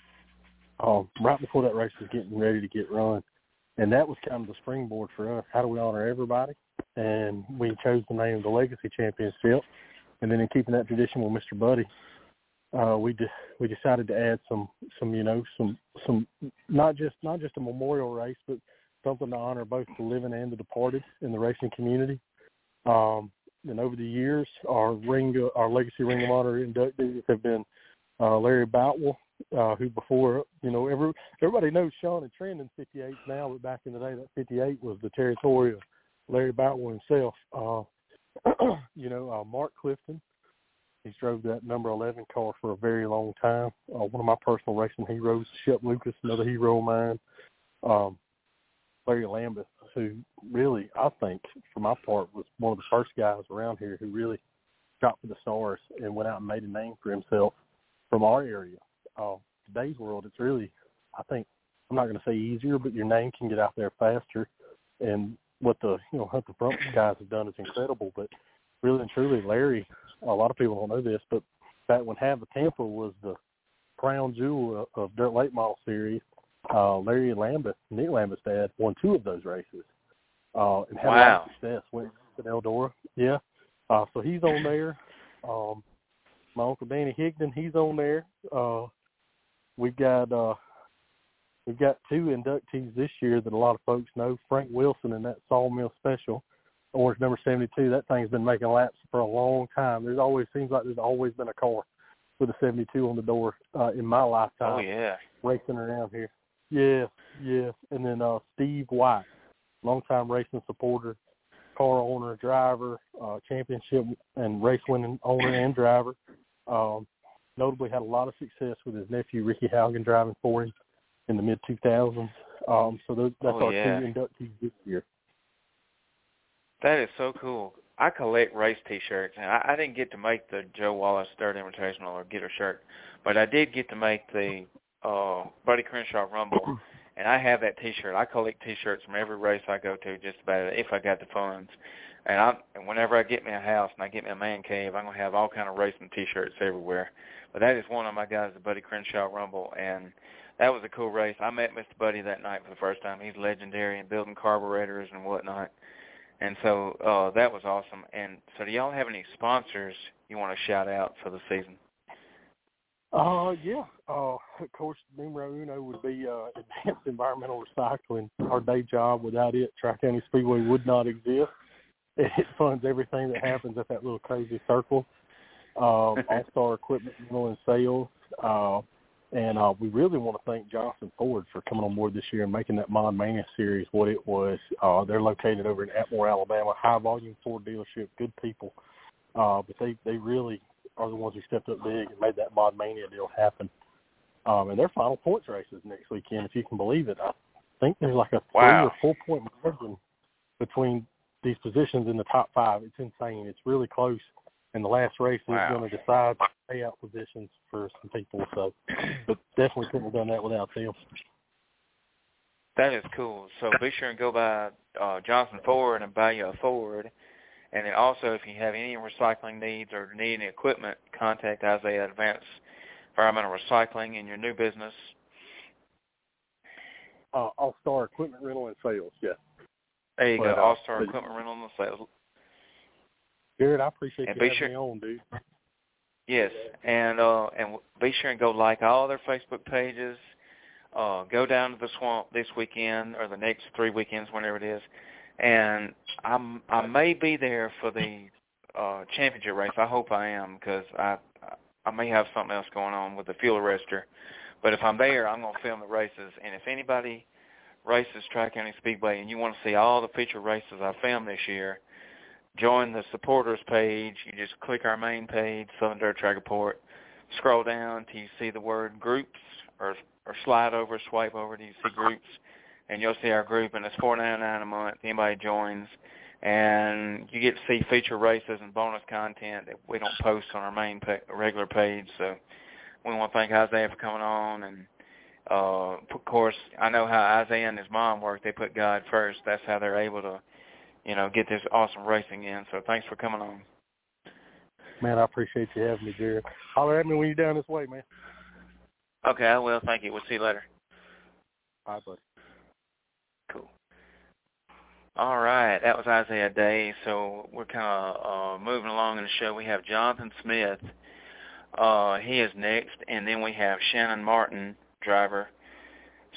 Um, right before that race was getting ready to get run, and that was kind of the springboard for us. How do we honor everybody? And we chose the name of the Legacy Championship. And then in keeping that tradition with Mr. Buddy, uh, we de- we decided to add some some you know some some not just not just a memorial race, but something to honor both the living and the departed in the racing community. Um, and over the years, our ring our legacy Ring of Honor inductees have been uh, Larry Boutwell, uh, who before you know every everybody knows Sean and Trendon 58 now, but back in the day that 58 was the territory of Larry Boutwell himself. Uh, you know, uh, Mark Clifton. He's drove that number 11 car for a very long time. Uh, one of my personal racing heroes, Shep Lucas, another hero of mine. Um, Larry Lambeth, who really, I think, for my part, was one of the first guys around here who really shot for the stars and went out and made a name for himself from our area. Uh, today's world, it's really, I think, I'm not going to say easier, but your name can get out there faster. And what the you know what the front guys have done is incredible. But really and truly, Larry, a lot of people don't know this, but back when Hav-A-Tampa was the crown jewel of, Dirt Late Model Series, uh, Larry Lambeth, Nick Lambeth's dad, won two of those races. Uh, and had a lot of success. Went to Eldora. Yeah. Uh, so he's on there. Um, my uncle Danny Higdon, he's on there. Uh, we've got uh, we've got two inductees this year that a lot of folks know. Frank Wilson in that Sawmill Special, Orange number seventy two. That thing's been making laps for a long time. There's always seems like there's always been a car with a seventy two on the door uh, in my lifetime
Oh yeah.
racing around here. Yes, yes. And then uh Steve White, longtime racing supporter, car owner, driver, uh championship and race winning owner and driver. Um notably had a lot of success with his nephew Ricky Haugen driving for him in the mid two thousands. Um so those, that's
Oh,
our
yeah.
two inductees this year.
That is so cool. I collect race T-shirts, and I, I didn't get to make the Joe Wallace Third Invitational or get a shirt, but I did get to make the uh, Buddy Crenshaw Rumble, and I have that T-shirt. I collect T-shirts from every race I go to, just about if I got the funds. And I, and whenever I get me a house and I get me a man cave, I'm gonna have all kind of racing T-shirts everywhere. But that is one of my guys, the Buddy Crenshaw Rumble, and that was a cool race. I met Mr. Buddy that night for the first time. He's legendary in building carburetors and whatnot. And so uh, that was awesome. And so, do y'all have any sponsors you want to shout out for the season?
Uh, yeah. Uh, of course, numero uno would be uh, advanced environmental recycling. Our day job, without it, Tri County Speedway would not exist. It funds everything that happens at that little crazy circle. Um, All Star Equipment Rental and Sales. Uh, and uh, we really want to thank Johnson Ford for coming on board this year and making that Mod Mania series what it was. Uh, they're located over in Atmore, Alabama. High volume Ford dealership, good people. Uh, but they they really are the ones who stepped up big and made that Mod Mania deal happen. Um, and their final points races next weekend, if you can believe it. I think there's like a
Wow.
three or four point margin between these positions in the top five. It's insane. It's really close. and the last race
wow.
is going to decide payout positions for some people. So, but definitely couldn't have done that without them.
That is cool. So be sure and go by uh, Johnson Ford and buy you a Ford. And then also, if you have any recycling needs or need any equipment, contact Isaiah Advanced Environmental Recycling in your new business.
Uh, All Star Equipment Rental and Sales. Yeah.
There you
But,
go.
uh,
All Star Equipment Rental and Sales.
Jared, I appreciate
And
you having
sure-
me on, dude.
Yes, and uh, and be sure and go like all their Facebook pages. Uh, go down to the swamp this weekend or the next three weekends, whenever it is, and I'm I may be there for the uh, championship race. I hope I am because I I may have something else going on with the fuel arrestor. But if I'm there, I'm going to film the races. And if anybody races Tri County Speedway and you want to see all the feature races I filmed this year, join the supporters page. You just click our main page, Southern Dirt Track Report. Scroll down till you see the word groups, or or slide over, swipe over till you see groups, and you'll see our group. And it's four ninety nine a month. Anybody joins, and you get to see feature races and bonus content that we don't post on our main pa- regular page. So we want to thank Isaiah for coming on and. Uh, of course, I know how Isaiah and his mom work. They put God first. That's how they're able to you know, get this awesome racing in. So thanks for coming on.
Man, I appreciate you having me, Jared. Holler at me when you're down this way, man.
Okay, I will. Thank you. We'll see you later.
Right, buddy.
Cool. All right, that was Isaiah Day. So we're kind of uh, moving along in the show. We have Jonathan Smith. Uh, he is next, and then we have Shannon Martin, driver.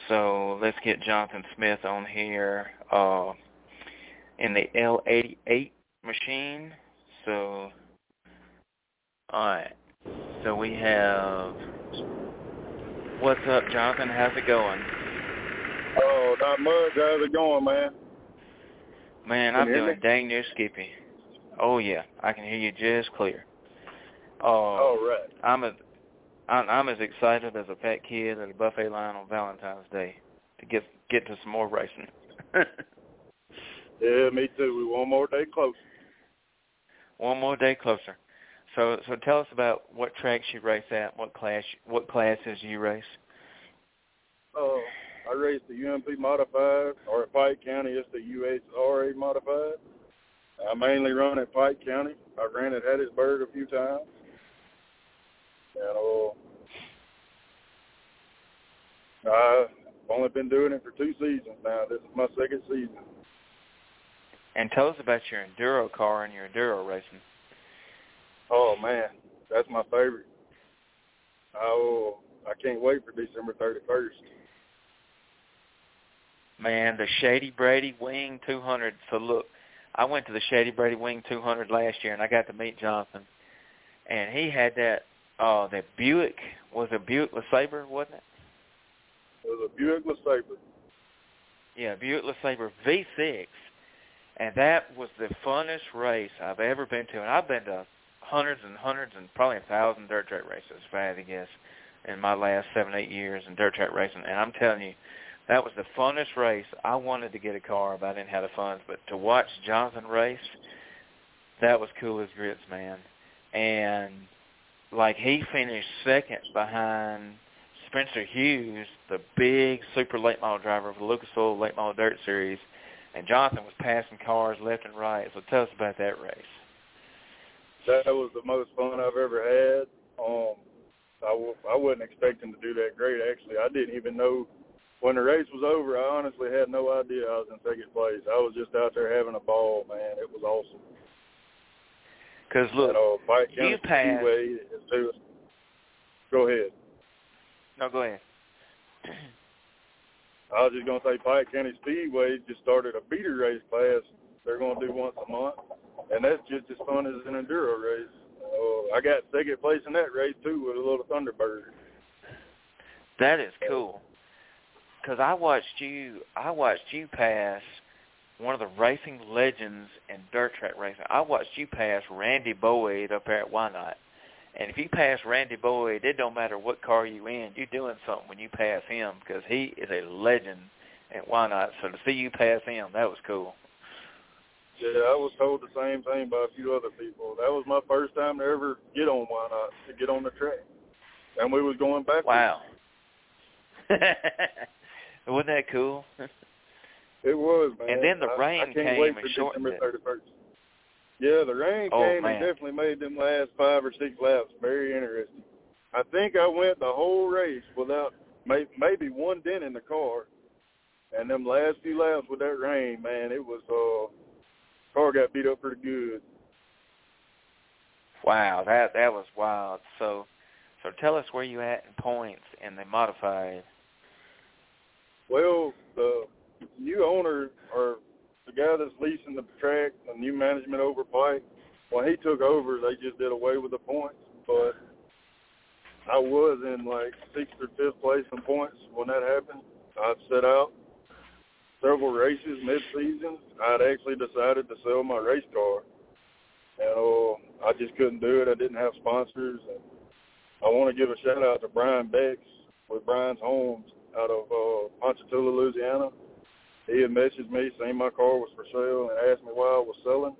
So let's get Jonathan Smith on here. Uh, in the L88 machine. So, alright. So we have, what's up, Jonathan? How's it going?
Oh, not much. How's it going, man?
Man, I'm doing
me?
dang near skippy. Oh yeah, I can hear you just clear. Uh,
All right.
I'm a, I'm, I'm as excited as a fat kid at a buffet line on Valentine's Day to get get to some more racing.
Yeah, me too. We one more day closer.
One more day closer. So so tell us about what tracks you race at, what class what classes you race.
Uh, I raced the UMP modified, or at Pike County, it's the UHRA modified. I mainly run at Pike County. I ran at Hattiesburg a few times. And uh, I've only been doing it for two seasons now. This is my second season.
And tell us about your enduro car and your enduro racing.
Oh man, that's my favorite. Oh, I can't wait for December thirty first.
Man, the Shady Brady Wing 200. So look, I went to the Shady Brady Wing 200 last year, and I got to meet Jonathan, and he had that uh that Buick was a Buick LeSabre, wasn't it?
It was a Buick LeSabre.
Yeah, Buick LeSabre V6, and that was the funnest race I've ever been to, and I've been to hundreds and hundreds and probably a thousand dirt track races, if I had to guess, in my last seven eight years in dirt track racing, and I'm telling you. That was the funnest race. I wanted to get a car, but I didn't have the funds. But to watch Jonathan race, that was cool as grits, man. And like he finished second behind Spencer Hughes, the big super late model driver of the Lucas Oil Late Model Dirt Series, and Jonathan was passing cars left and right. So tell us about that race.
That was the most fun I've ever had. Um, I w- I wasn't expecting to do that great. Actually, I didn't even know when the race was over. I honestly had no idea I was in second place. I was just out there having a ball, man. It was awesome.
Because look,
uh, County
you passed-.
Go ahead.
no, go ahead.
I was just gonna say Pike County Speedway just started a beater race class. They're gonna do once a month, and that's just as fun as an enduro race. Uh, I got second place in that race too with a little Thunderbird.
That is cool. Because I watched you, I watched you pass one of the racing legends in dirt track racing. I watched you pass Randy Boyd up there at Why Not. And if you pass Randy Boyd, it don't matter what car you in, you're doing something when you pass him because he is a legend at Why Not. So to see you pass him, that was cool.
Yeah, I was told the same thing by a few other people. That was my first time to ever get on Why Not, to get on the track. And we was going backwards.
Wow. Wasn't that cool?
it was, man.
And then the rain
I, I
came
wait
and shortened
December
it.
Yeah, the rain
Oh,
came
man.
and definitely made them last five or six laps very interesting. I think I went the whole race without may, maybe one dent in the car. And them last few laps with that rain, man, it was uh car got beat up pretty good.
Wow, that that was wild. So, so tell us where you at in points in the modified.
Well, the new owner or the guy that's leasing the track, the new management over Pike, when he took over, they just did away with the points. But I was in like sixth or fifth place in points when that happened. I'd set out several races mid-season. I'd actually decided to sell my race car, and uh, I just couldn't do it. I didn't have sponsors. And I want to give a shout out to Brian Bex with Brian's Homes out of uh, Ponchatoula, Louisiana. He had messaged me saying my car was for sale and asked me why I was selling.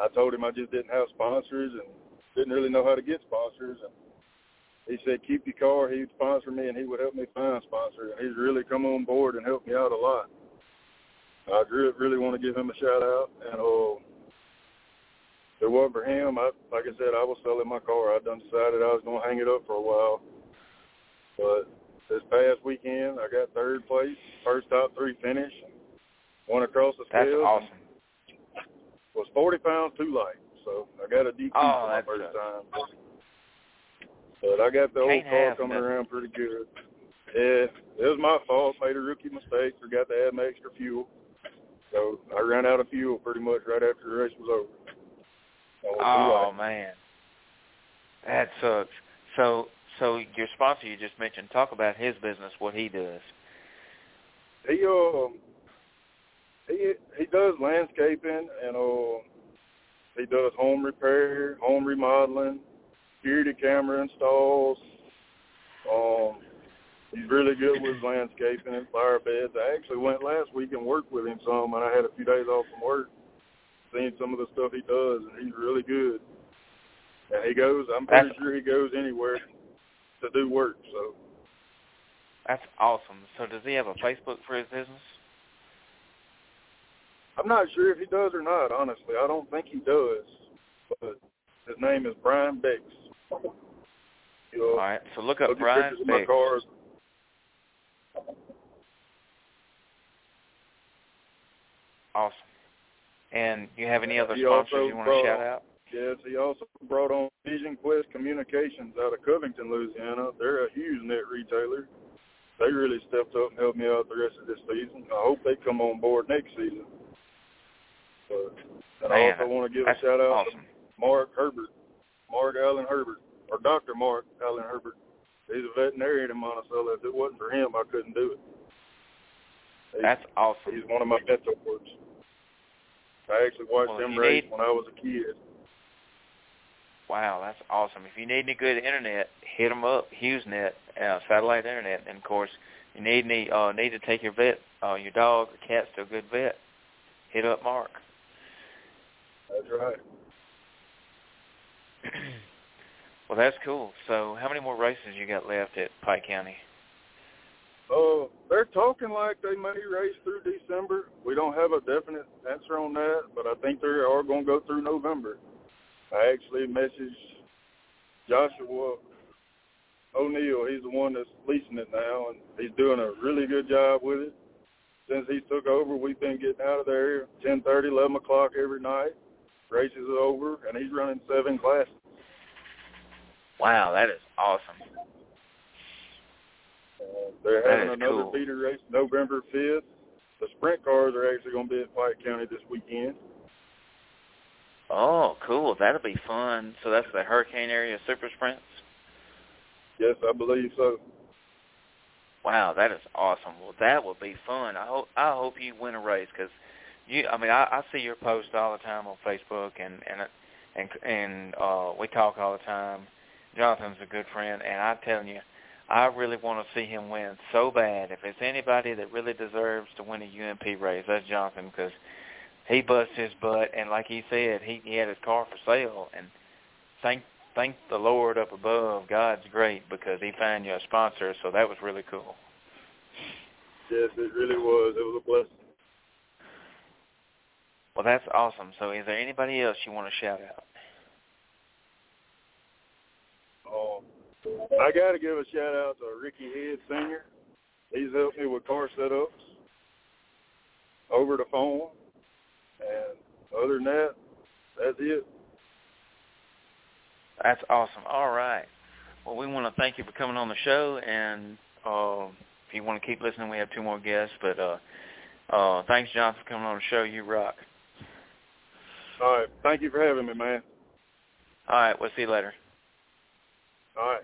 I told him I just didn't have sponsors and didn't really know how to get sponsors. And he said, keep your car. He would sponsor me and he would help me find sponsors. And he's really come on board and helped me out a lot. I really, really want to give him a shout out. And uh, if it wasn't for him, I, like I said, I was selling my car. I done decided I was going to hang it up for a while. But this past weekend, I got third place, first top three finish, went across the
That's awesome.
Was 40 pounds too light, so I got a decrease
Oh,
for my first
good.
time. But I got the old
Can't
car coming
nothing.
around pretty good. Yeah, it was my fault. Made a rookie mistake. Forgot to add my extra fuel. So I ran out of fuel pretty much right after the race was over. Was
Oh man, that sucks. So, so your sponsor you just mentioned, talk about his business, what he does.
He um he he does landscaping and uh he does home repair, home remodeling, security camera installs. Um he's really good with landscaping and flower beds. I actually went last week and worked with him some and I had a few days off from work seeing some of the stuff he does and he's really good. And he goes I'm pretty
That's-
sure he goes anywhere to do work, so
That's awesome. So, does he have a Facebook for his business?
I'm not sure if he does or not, honestly. I don't think he does. But his name is Brian Bex. You know,
All right. So look up Brian
pictures of my cars.
Awesome. And you have any other
He
sponsors you want to shout out?
Yes, he also brought on Vision Quest Communications out of Covington, Louisiana. They're a huge net retailer. They really stepped up and helped me out the rest of this season. I hope they come on board next season. But, and I also want to give a shout out
awesome.
to Mark Herbert, Mark Allen Herbert, or Dr. Mark Allen Herbert. He's a veterinarian in Monticello. If it wasn't for him, I couldn't do it. He's,
That's awesome.
he's one of my mentors. I actually watched
Well,
him race
need-
when I was a kid.
Wow, that's awesome. If you need any good internet, hit them up, HughesNet, uh, satellite internet. And of course, you need any uh, need to take your vet, uh, your dog or cats to a good vet. Hit up Mark.
That's right.
well, that's cool. So, how many more races you got left at Pike County?
Uh, they're talking like they may race through December. We don't have a definite answer on that, but I think they are going to go through November. I actually messaged Joshua O'Neill. He's the one that's leasing it now, and he's doing a really good job with it. Since he took over, we've been getting out of there 10:30, 11 o'clock every night. Races are over, and he's running seven classes.
Wow, that is awesome.
Uh, they're
That
having another
cool.
feeder race November 5th. The sprint cars are actually going to be at Pike County this weekend.
Oh, cool. That'll be fun. So that's the Hurricane Area Super Sprints.
Yes, I believe so.
Wow, that is awesome. Well, that will be fun. I hope I hope you win a race because you. I mean, I, I see your posts all the time on Facebook, and and and and uh, we talk all the time. Jonathan's a good friend, and I'm telling you, I really want to see him win so bad. If it's anybody that really deserves to win a UMP race, that's Jonathan because he bust his butt, and like he said, he, he had his car for sale, and thank thank the Lord up above, God's great because He found you a sponsor, so that was really cool.
Yes, it really was. It was a blessing.
Well, that's awesome. So, is there anybody else you want to shout out?
Um, I got to give a shout out to Ricky Head Senior. He's helped me with car setups over the phone, other than that, that's it.
That's awesome. All right. Well, we want to thank you for coming on the show, and uh, if you want to keep listening, we have two more guests. But uh, uh, thanks, John, for coming on the show. You rock.
All right. Thank you for having me, man.
All right. We'll see you later.
All right.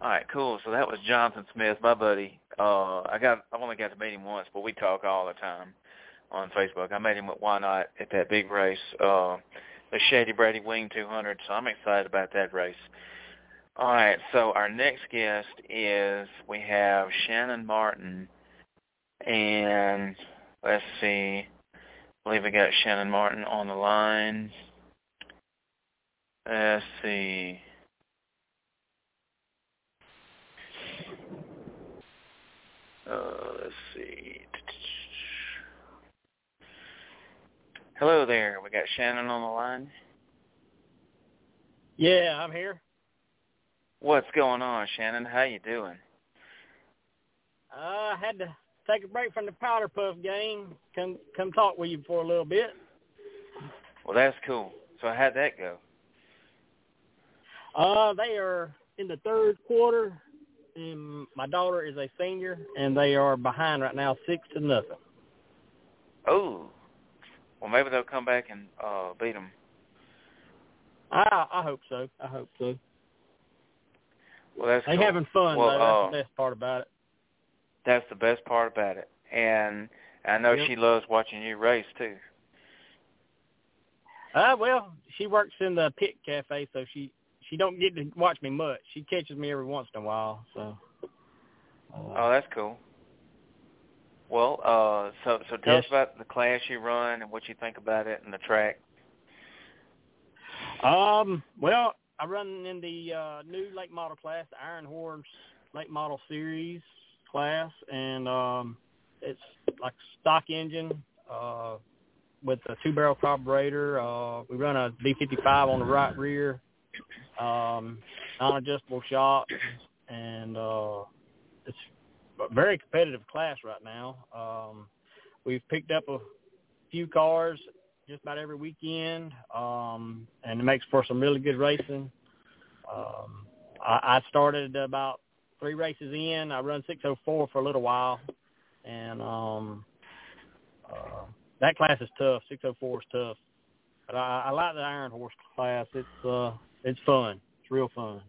All right, cool. So that was Jonathan Smith, my buddy. Uh, I got I've only got to meet him once, but we talk all the time on Facebook. I met him at Why Not at that big race, uh, the Shady Brady Wing 200. So I'm excited about that race. All right, so our next guest is we have Shannon Martin, and let's see, I believe we got Shannon Martin on the line. Let's see. Uh, let's see. Hello there. We got Shannon on the line.
Yeah, I'm here.
What's going on, Shannon? How you doing?
Uh, I had to take a break from the powder puff game. Come come talk with you for a little bit.
Well, that's cool. So how'd that go?
Uh, they are in the third quarter and my daughter is a senior, and they are behind right now, six to nothing.
Oh, well, maybe they'll come back and uh beat them.
I I hope so. I hope so.
Well, that's
they
cool.
having fun.
Well,
though. That's
uh,
the best part about it.
That's the best part about it, and I know
Yep.
she loves watching you race too.
Uh, well, she works in the pit cafe, so she she don't get to watch me much. She catches me every once in a while. So.
Oh,
Uh,
that's cool. Well, uh, so so tell us about the class you run and what you think about it and the track.
um. Well, I run in the uh, new late model class, the Iron Horse late model series class, and um, it's like stock engine uh, with a two barrel carburetor. Uh, we run a D55 on the right rear, um, non-adjustable shocks, and uh, very competitive class right now. Um, we've picked up a few cars just about every weekend, um, and it makes for some really good racing. Um, I, I started about three races in. I run 604 for a little while, and um, uh, that class is tough. 604 is tough, but I, I like the Iron Horse class. It's uh, it's fun. It's real fun.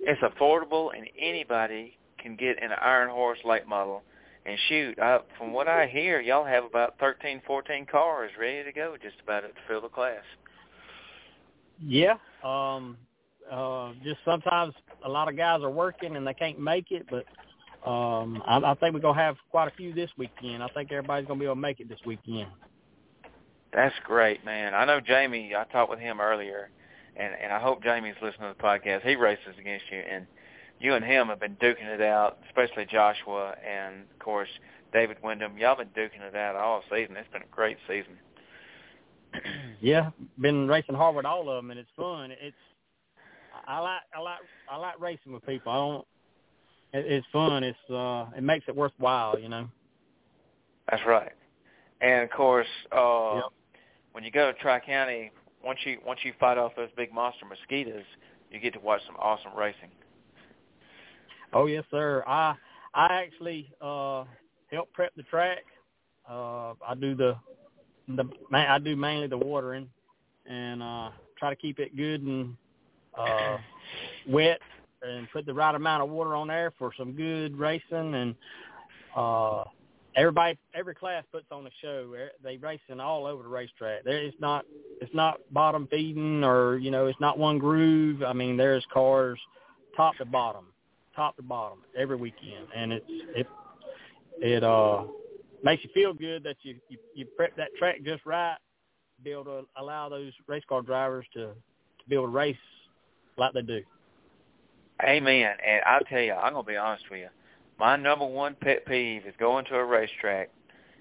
It's affordable, and anybody can get in an Iron Horse late model. And shoot, I, from what I hear, y'all have about thirteen, fourteen cars ready to go, just about to fill the class.
Yeah. Um uh just sometimes a lot of guys are working and they can't make it, but um I, I think we're gonna have quite a few this weekend. I think everybody's gonna be able to make it this weekend.
That's great, man. I know Jamie. I talked with him earlier, and and I hope Jamie's listening to the podcast. He races against you, and you and him have been duking it out, especially Joshua and of course David Wyndham. Y'all been duking it out all season. It's been a great season.
Yeah, been racing hard with all of them, and it's fun. It's I like I like I like racing with people. I don't. It, it's fun. It's uh, it makes it worthwhile, you know.
That's right. And of course, uh
Yep.
when you go to Tri County, once you once you fight off those big monster mosquitoes, you get to watch some awesome racing.
Oh yes, sir. I I actually uh help prep the track. Uh I do the the I do mainly the watering and uh try to keep it good and uh wet and put the right amount of water on there for some good racing and uh everybody every class puts on a show. They racing all over the racetrack. There it's not it's not bottom feeding or you know it's not one groove. I mean there's cars top to bottom top to bottom every weekend, and it's it it uh makes you feel good that you you, you prep that track just right be able to allow those race car drivers to to be able to race like they do.
Amen. And I'll tell you, I'm gonna be honest with you. My number one pet peeve is going to a racetrack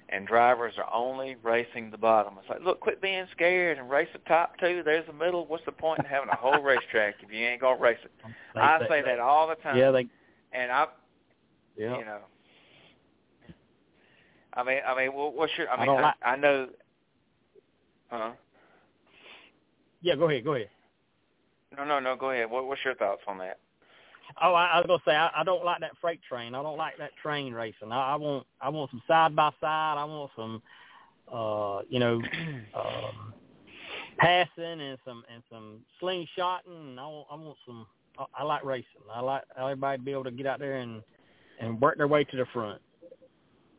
and drivers are only racing the bottom. It's like, look, quit being scared and race the top two. There's the middle. What's the point in having a whole racetrack if you ain't gonna race it? I say that all the time.
Yeah, they.
And I,
Yeah.
you know, I mean, I mean, what's your? I
I
mean, I,
like-
I know. Huh?
Yeah, go ahead. Go ahead.
No, no, no. Go ahead. What, what's your thoughts on that?
Oh, I, I was gonna say I, I don't like that freight train. I don't like that train racing. I, I want I want some side by side. I want some, uh, you know, um, passing and some and some slingshotting. And I want I want some. I, I like racing. I like everybody to be able to get out there and and work their way to the front.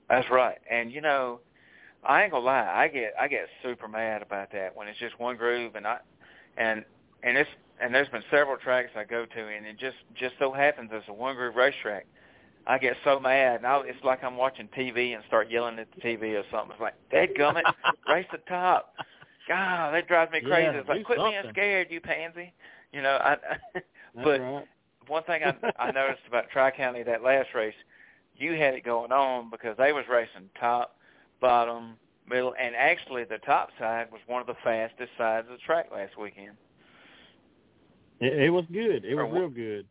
That's right. And you know, I ain't gonna lie, I get I get super mad about that when it's just one groove and I and and it's and there's been several tracks I go to and it just just so happens it's a one groove racetrack. I get so mad and I, it's like I'm watching TV and start yelling at the TV or something. It's like, Dadgummit, race the top. God, that drives me crazy.
Yeah,
it's like, quit being scared, you pansy. You know, I but
right.
one thing I, I noticed about Tri County that last race, you had it going on because they was racing top, bottom, middle, and actually the top side was one of the fastest sides of the track last weekend.
It, it was good. It was real good.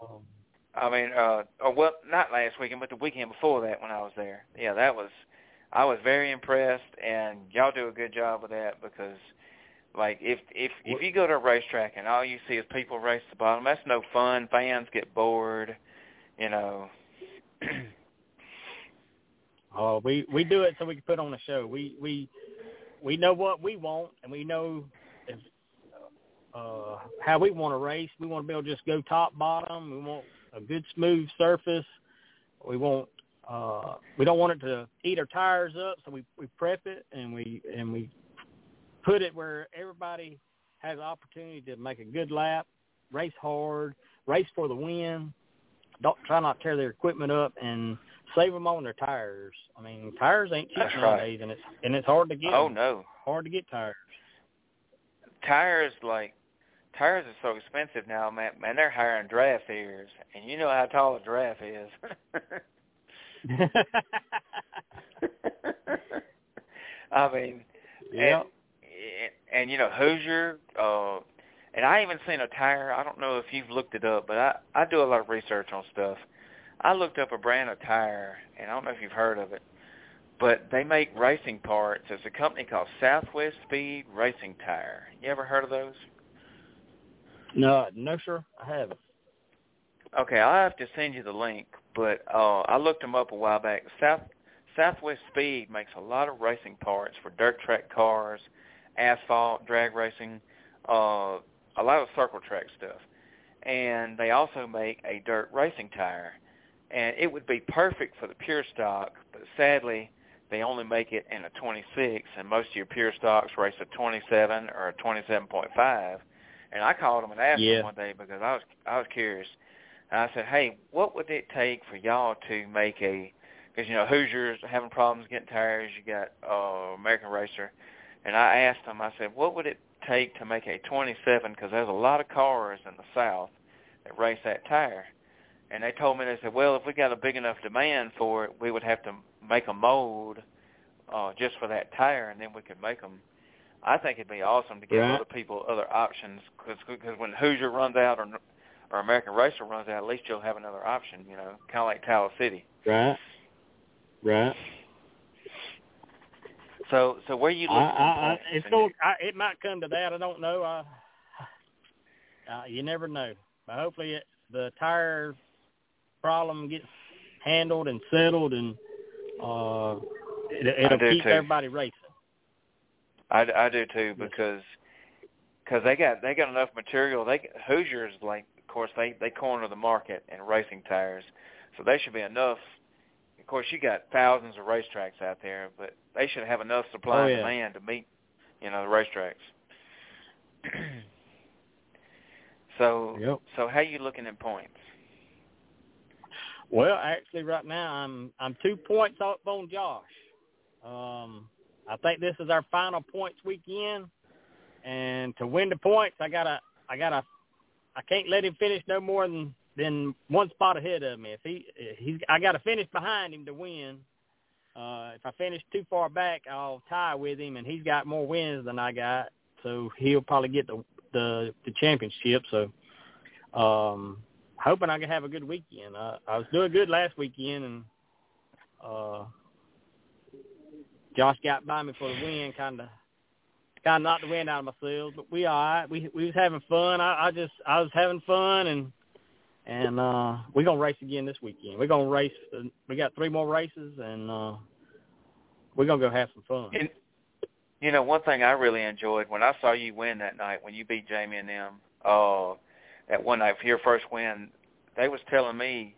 Um,
I mean, uh, or well, not last weekend, but the weekend before that when I was there. Yeah, that was. I was very impressed, and y'all do a good job with that because, like, if if if you go to a racetrack and all you see is people race the bottom, that's no fun. Fans get bored, you know.
Uh, we we do it so we can put on a show. We we we know what we want, and we know uh, how we want to race. We want to be able to just go top bottom. We want a good smooth surface. We want uh, we don't want it to eat our tires up, so we we prep it and we and we put it where everybody has the opportunity to make a good lap, race hard, race for the win. Don't try not to tear their equipment up and save them on their tires. I mean, tires ain't cheap
That's right.
nowadays, and it's and it's hard to get.
oh
them.
no,
hard to get tires.
tires like tires are so expensive now, man. Man, they're hiring draft ears, and you know how tall a giraffe is. I mean,
yeah.
and, and you know Hoosier, uh, and I even seen a tire. I don't know if you've looked it up, but I I do a lot of research on stuff. I looked up a brand of tire, and I don't know if you've heard of it, but they make racing parts. There's a company called Southwest Speed Racing Tire. You ever heard of those?
No, no, sir, I haven't.
Okay, I'll have to send you the link, but uh, I looked them up a while back. South Southwest Speed makes a lot of racing parts for dirt track cars, asphalt, drag racing, uh, a lot of circle track stuff. And they also make a dirt racing tire. And it would be perfect for the pure stock, but sadly they only make it in a 26, and most of your pure stocks race a 27 or a 27.5. And I called them and asked
Yeah.
them one day because I was I was curious. And I said, "Hey, what would it take for y'all to make a? Because you know Hoosiers having problems getting tires. You got uh, American Racer, and I asked them. I said, what would it take to make a 27? Because there's a lot of cars in the South that race that tire. And they told me they said, well, if we got a big enough demand for it, we would have to make a mold uh, just for that tire, and then we could make them. I think it'd be awesome to give
Right.
other people other options because when Hoosier runs out or or American Racer runs out, at least you'll have another option. You know, kind of like Tallow City.
Right, right.
So, so where you
I,
looking?
I, I, it's going. I, it might come to that. I don't know. I, uh, you never know. But hopefully, it, the tire problem gets handled and settled, and uh, it, it'll keep
too.
everybody racing.
I, I do too because cause they got they got enough material. They Hoosiers like of course they they corner the market in racing tires, so they should be enough. Of course, you got thousands of racetracks out there, but they should have enough supply
Oh,
and demand to meet you know the racetracks. so
Yep.
so how are you looking at points?
Well, actually, right now I'm I'm two points up on Josh. Um, I think this is our final points weekend, and to win the points, I gotta I gotta I can't let him finish no more than than one spot ahead of me. If he he's I got to finish behind him to win. Uh, if I finish too far back, I'll tie with him, and he's got more wins than I got, so he'll probably get the the, the championship. So, um, hoping I can have a good weekend. Uh, I was doing good last weekend, and uh, Josh got by me for the win, kind of kind of knocked the wind out of my sails. But we all right. We we was having fun. I, I just I was having fun, and and uh, we're gonna race again this weekend. We're gonna race. Uh, we got three more races, and uh, we're gonna go have some fun.
And, you know, one thing I really enjoyed when I saw you win that night when you beat Jamie and them. Uh, that one night for your first win, they was telling me.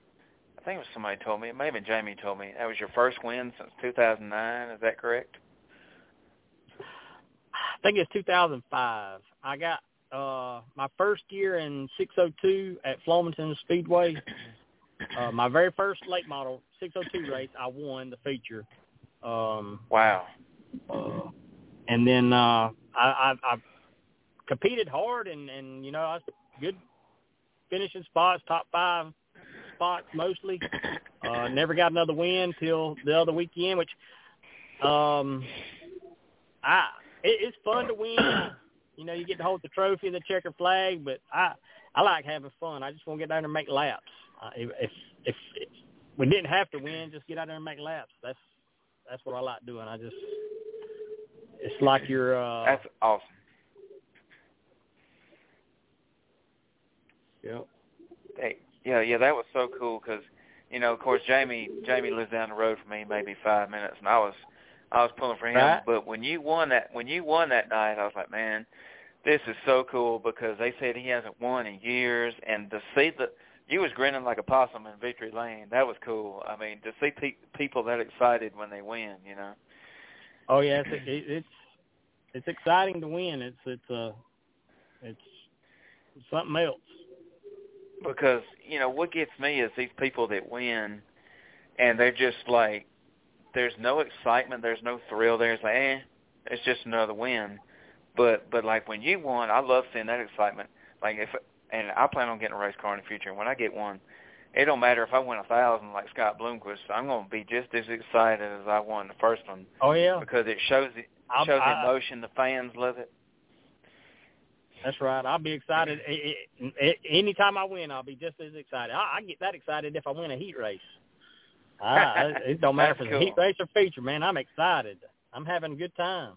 I think it was somebody told me. It may have been Jamie told me that was your first win since 2009. Is that correct?
I think it's 2005. I got uh my first year in 602 at Flomaton Speedway. Uh, my very first late model 602 race, I won the feature. Um,
wow.
Uh, and then uh, I, I, I competed hard, and and you know I was good finishing spots, top five spots mostly. Uh, never got another win till the other weekend, which um, I it, it's fun to win. You know, you get to hold the trophy and the checker flag, but I I like having fun. I just want to get down there and make laps. Uh, if, if if if we didn't have to win, just get out there and make laps. That's that's what I like doing. I just it's like you're. uh
That's awesome.
Yep.
Hey, yeah, yeah, that was so cool because, you know, of course, Jamie Jamie lives down the road from me, maybe five minutes, and I was I was pulling for him.
Right.
But when you won that when you won that night, I was like, man, this is so cool because they said he hasn't won in years, and to see the you was grinning like a possum in victory lane. That was cool. I mean, to see pe- people that excited when they win, you know.
Oh yeah, it's it's it's exciting to win. It's it's uh it's, it's something else.
Because you know what gets me is these people that win, and they're just like, there's no excitement, there's no thrill there. It's like, eh, it's just another win. But but like when you won, I love seeing that excitement. Like if and I plan on getting a race car in the future. And when I get one, it don't matter if I win a thousand like Scott Bloomquist. I'm going to be just as excited as I won the first one.
Oh yeah,
because it shows it shows I, emotion. The fans love it.
That's right. I'll be excited anytime I win. I'll be just as excited. I, I get that excited if I win a heat race. I, it don't matter if it's
cool.
a heat race or feature, man. I'm excited. I'm having a good time.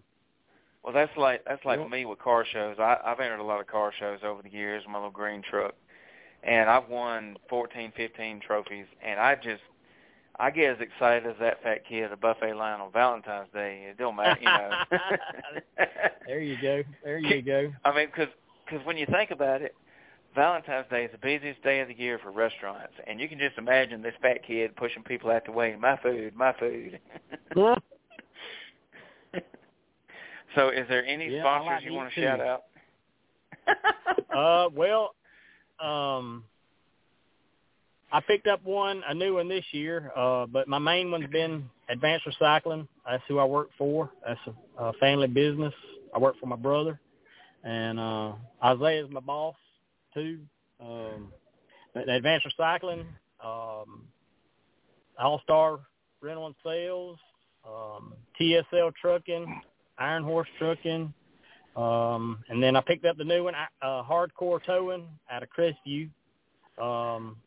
Well, that's like that's like me with car shows. I, I've entered a lot of car shows over the years. My little green truck, and I've won 14, 15 trophies, and I just I get as excited as that fat kid at a buffet line on Valentine's Day. It don't matter, you know.
there you go. There you go.
I mean, because cause when you think about it, Valentine's Day is the busiest day of the year for restaurants, and you can just imagine this fat kid pushing people out the way. My food, my food. So is there any
yeah,
sponsors
like
you want to
too.
shout out?
uh, well, um, I picked up one, a new one this year, uh, but my main one's been Advanced Recycling. That's who I work for. That's a, a family business. I work for my brother, and uh, Isaiah's my boss too. Um, Advanced Recycling, um, All Star Rental and Sales, um, TSL Trucking, Iron Horse Trucking, um, and then I picked up the new one, uh, Hardcore Towing out of Crestview. Um,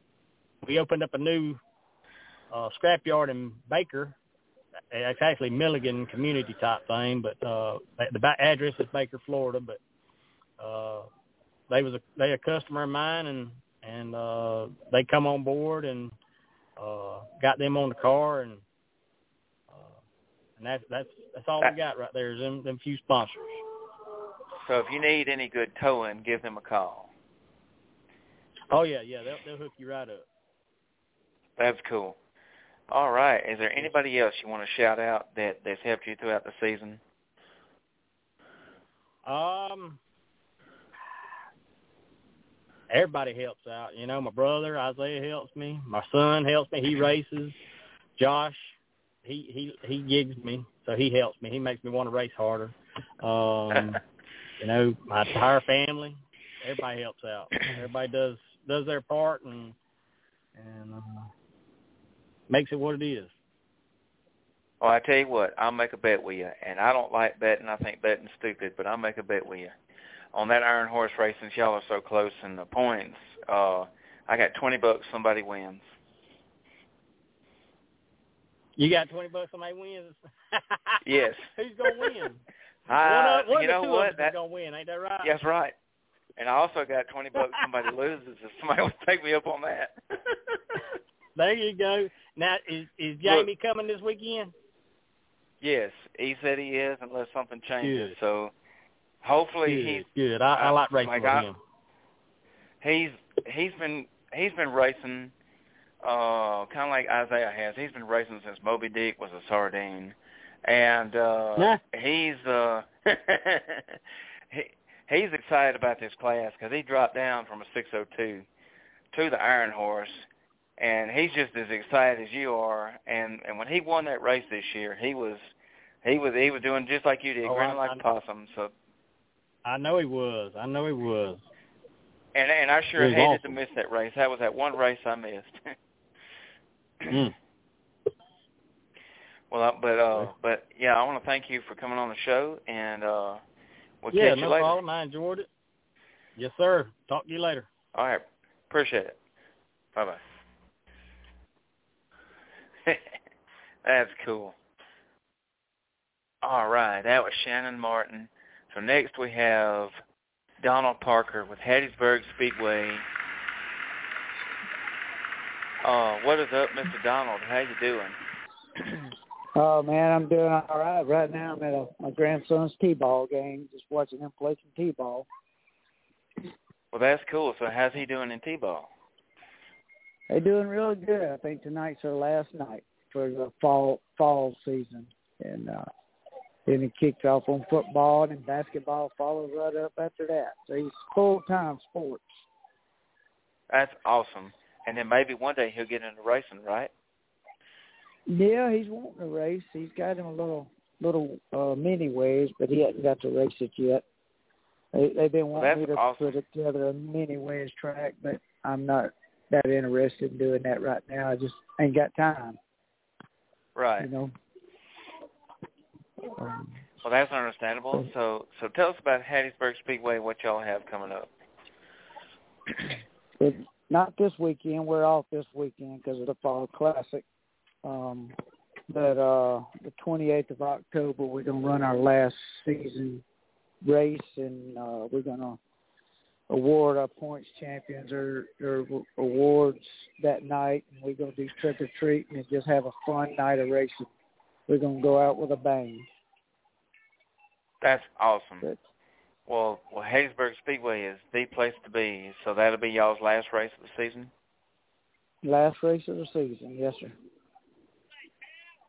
we opened up a new uh, scrapyard in Baker. It's actually Milligan community type thing, but uh, the address is Baker, Florida. But uh, they was a they a customer of mine, and and uh, they come on board and uh, got them on the car, and and that's that's that's all we got right there is them them few sponsors.
So if you need any good towing, give them a call.
Oh yeah, yeah, they'll they'll hook you right up.
That's cool. All right. Is there anybody else you want to shout out that that's helped you throughout the season?
Um, everybody helps out. You know, my brother Isaiah helps me. My son helps me. He races. Josh, he he he gigs me, so he helps me. He makes me want to race harder. Um, you know, my entire family, everybody helps out. Everybody does does their part and and uh, makes it what it is.
Well, I tell you what, I'll make a bet with you, and I don't like betting. I think betting's stupid, but I'll make a bet with you on that Iron Horse race. Since y'all are so close in the points, uh, I got twenty bucks. Somebody wins.
You got twenty bucks. Somebody wins.
yes.
Who's gonna win?
Uh,
one one
you know what?
Is gonna win. Ain't that right?
Yes, right. And I also got twenty bucks. Somebody loses. If somebody will take me up on that.
there you go. Now, is is Jamie Look, coming this weekend?
Yes, he said he is, unless something changes.
Good.
So hopefully
good,
he's
good. I, I like racing
like
with
I,
him.
He's he's been he's been racing, uh, kind of like Isaiah has. He's been racing since Moby Dick was a sardine, and uh,
nah.
he's uh, he he's excited about this class because he dropped down from a 602 to the Iron Horse and he's just as excited as you are. And and when he won that race this year, he was he was he was doing just like you did,
oh,
grinning like a possum. So
I know he was. I know he was.
And and I sure hated
awesome.
to miss that race. That was that one race I missed.
mm.
Well, but uh, but yeah, I want to thank you for coming on the show, and uh, we'll
yeah,
catch
no
you later.
problem. I enjoyed it. Yes, sir. Talk to you later.
All right, appreciate it. Bye bye. That's cool. All right, that was Shannon Martin. So next we have Donald Parker with Hattiesburg Speedway. Uh, what is up, Mr. Donald? How you doing?
Oh man, I'm doing all right. Right now, I'm at a, my grandson's t-ball game, just watching him play some t-ball.
Well, that's cool. So how's he doing in t-ball?
They're doing really good. I think tonight's their last night for the fall fall season, and uh, then he kicked off on football and then basketball follows right up after that. So he's full time sports.
That's awesome. And then maybe one day he'll get into racing, right?
Yeah, he's wanting to race. He's got him a little little uh, mini wedge, but he hasn't got to race it yet. They, they've been wanting
well,
me to
awesome.
put together a mini wedge track, but I'm not that interested in doing that right now. I just ain't got time.
Right.
You know. Um,
well, that's understandable. So, so tell us about Hattiesburg Speedway. What y'all have coming up?
but not this weekend. We're off this weekend because of the Fall Classic. Um, but uh, the 28th of October, we're gonna run our last season race, and uh, we're gonna award our points champions or, or awards that night, and we're gonna do trick or treat and just have a fun night of racing. We're gonna go out with a bang.
That's awesome.
But,
well, well, Hattiesburg Speedway is the place to be. So that'll be y'all's last race of the season.
Last race of the season, yes, sir.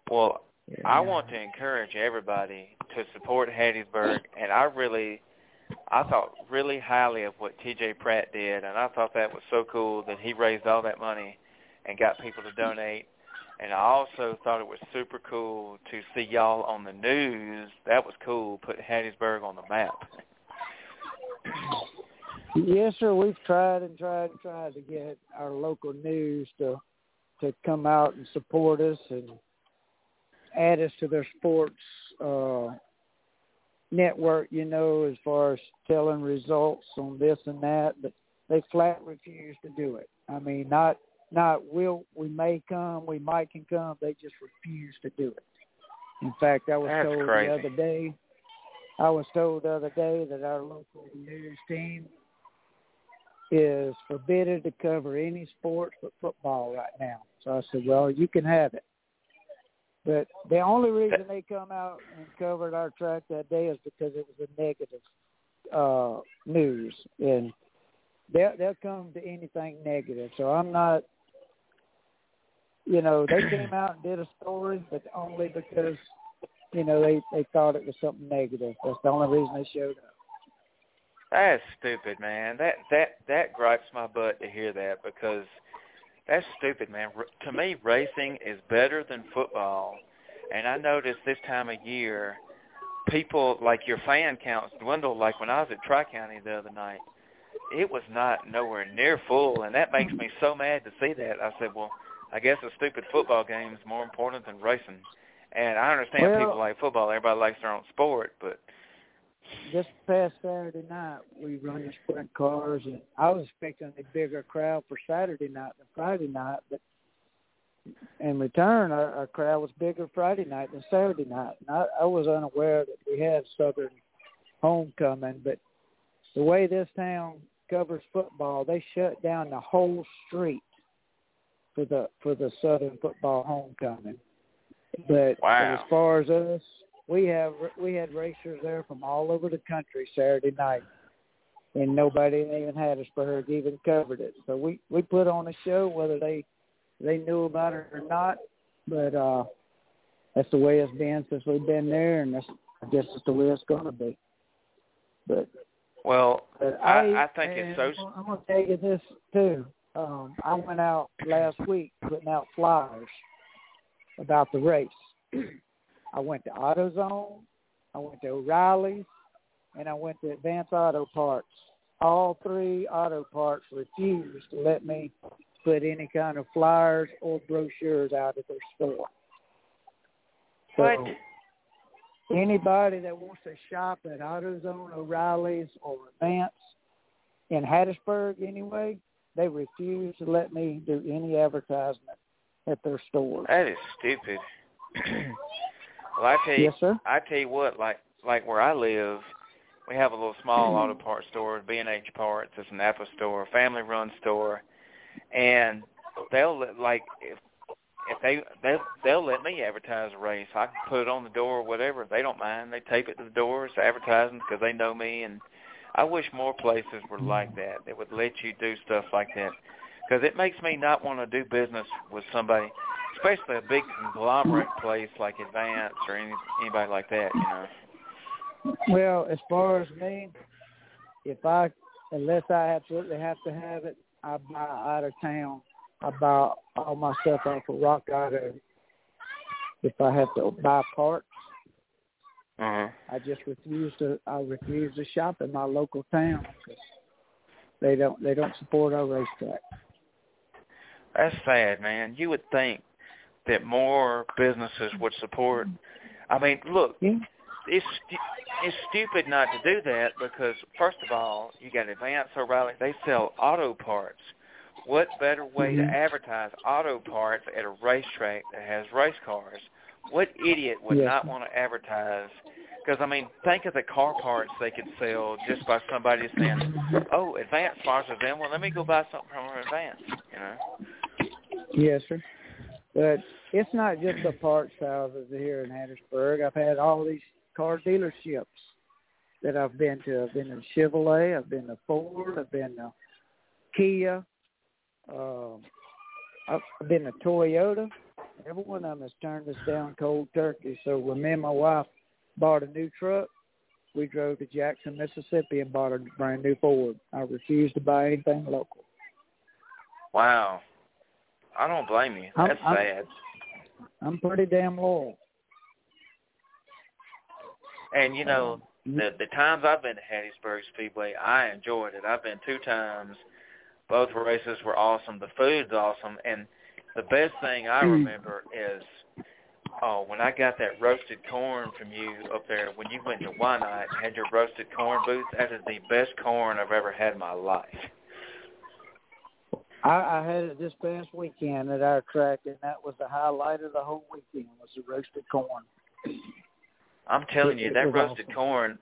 Well,
yeah.
I want to encourage everybody to support Hattiesburg, and I really, I thought really highly of what T.J. Pratt did, and I thought that was so cool that he raised all that money and got people to donate. And I also thought it was super cool to see y'all on the news. That was cool. Put Hattiesburg on the map.
Yes, sir. We've tried and tried and tried to get our local news to to come out and support us and add us to their sports uh, network. You know, as far as telling results on this and that, but they flat refuse to do it. I mean, not not will we may come, we might can come. They just refuse to do it. In fact, I was
That's
told
crazy.
the other day. I was told the other day that our local news team is forbidden to cover any sports but football right now. So I said, well, you can have it. But the only reason they come out and covered our track that day is because it was a negative uh, news, and they'll they'll come to anything negative. So I'm not, you know, they came out and did a story, but only because you know they they thought it was something negative. That's the only reason they showed up.
That's stupid, man. That that that gripes my butt to hear that because that's stupid, man. To me, racing is better than football, and I noticed this time of year, people like your fan counts dwindle. Like when I was at Tri County the other night, it was not nowhere near full, and that makes me so mad to see that. I said, well, I guess a stupid football game is more important than racing. And I understand
well,
people like football; everybody likes their own sport, but
just past Saturday night, we run the sprint cars, and I was expecting a bigger crowd for Saturday night than Friday night, but in return, our, our crowd was bigger Friday night than Saturday night. And I, I was unaware that we had Southern homecoming, but the way this town covers football, they shut down the whole street for the for the Southern football homecoming. But
wow.
as far as us, we have we had racers there from all over the country Saturday night, and nobody in Hattiesburg even covered it. So we we put on a show whether they they knew about it or not, but uh that's the way it's been since we've been there, and that's I guess it's the way it's going to be. But
well,
but
I,
I,
I think it's so.
I'm going to tell you this too. Um, I went out last week putting out flyers about the race. I went to AutoZone, I went to O'Reilly's, and I went to Advance Auto Parts. All three auto parts refused to let me put any kind of flyers or brochures out at their store. So
What?
anybody that wants to shop at AutoZone, O'Reilly's, or Advance in Hattiesburg anyway, they refuse to let me do any advertisement at their store.
That is stupid. well, I tell you,
Yes, sir.
I tell you what, like like where I live, we have a little small auto mm-hmm. parts store, B and H Parts. It's a NAPA store, a family run store, and they'll let, like if if they they they'll let me advertise a race. I can put it on the door or whatever. They don't mind. They tape it to the doors, advertising because they know me. And I wish more places were mm-hmm. like that. That would let you do stuff like that because it makes me not want to do business with somebody, especially a big conglomerate place like Advance or any, anybody like that. You know.
Well, as far as me, if I unless I absolutely have to have it, I buy out of town. I buy all my stuff off of Rock Auto. If I have to buy parts,
Uh-huh.
I just refuse to. I refuse to shop in my local town because they don't. They don't support our racetrack.
That's sad, man. You would think that more businesses would support. I mean, look,
Yeah.
it's it's stupid not to do that because first of all, you got Advance O'Reilly. They sell auto parts. What better way
Mhm.
to advertise auto parts at a racetrack that has race cars? What idiot would
Yes.
not want to advertise? Because I mean, think of the car parts they could sell just by somebody saying, "Oh, Advance sponsors them. Well, let me go buy something from Advance." You know.
Yes, sir. But it's not just the parts houses here in Hattiesburg. I've had all these car dealerships that I've been to. I've been to Chevrolet. I've been to Ford. I've been to Kia. I've I've been to Toyota. Every one of them has turned us down cold turkey. So when me and my wife bought a new truck, we drove to Jackson, Mississippi, and bought a brand new Ford. I refused to buy anything local.
Wow. I don't blame you.
I'm-
That's
I'm-
sad.
I'm pretty damn loyal.
And you know,
Um,
the the times I've been to Hattiesburg Speedway, I enjoyed it. I've been two times. Both races were awesome. The food's awesome, and the best thing I
Mm.
remember is oh when I got that roasted corn from you up there when you went to Whynot and had your roasted corn booth. That is the best corn I've ever had in my life.
I, I had it this past weekend at our track, and that was the highlight of the whole weekend was the roasted corn.
I'm telling you, that roasted
awesome.
corn.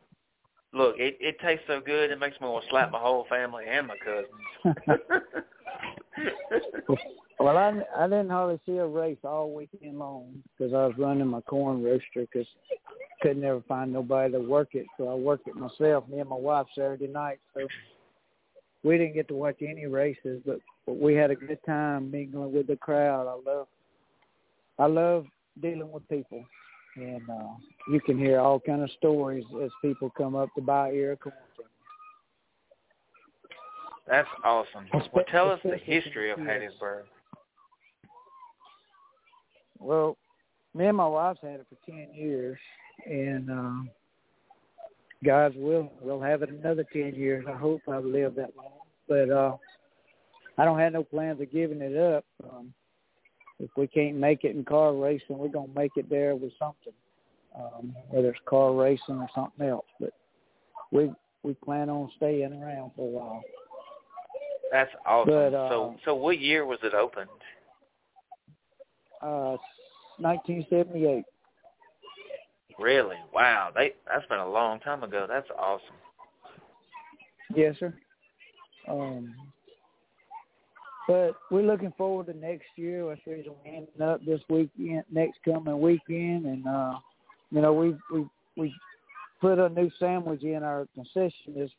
Look, it it tastes so good. It makes me want to slap my whole family and my cousins.
well, I I didn't hardly see a race all weekend long because I was running my corn roaster because couldn't ever find nobody to work it, so I worked it myself. Me and my wife Saturday night, so we didn't get to watch any races, but but we had a good time mingling with the crowd. I love I love dealing with people, and uh, you can hear all kind of stories as people come up to buy ear corn from
That's awesome. Well, tell us the history of Hattiesburg.
Well, me and my wife's had it for ten years, and uh, God's will, we'll have it another ten years. I hope I've lived that long, but uh, I don't have no plans of giving it up. Um, if we can't make it in car racing, we're gonna make it there with something, um, whether it's car racing or something else. But we we plan on staying around for a while.
That's awesome.
But, uh,
so so what year was it opened?
Uh, 1978.
Really? Wow. They that's been a long time ago. That's awesome.
Yes, sir. Um, but we're looking forward to next year. That's the reason we're ending up this weekend, next coming weekend, and uh, you know we we we put a new sandwich in our concession this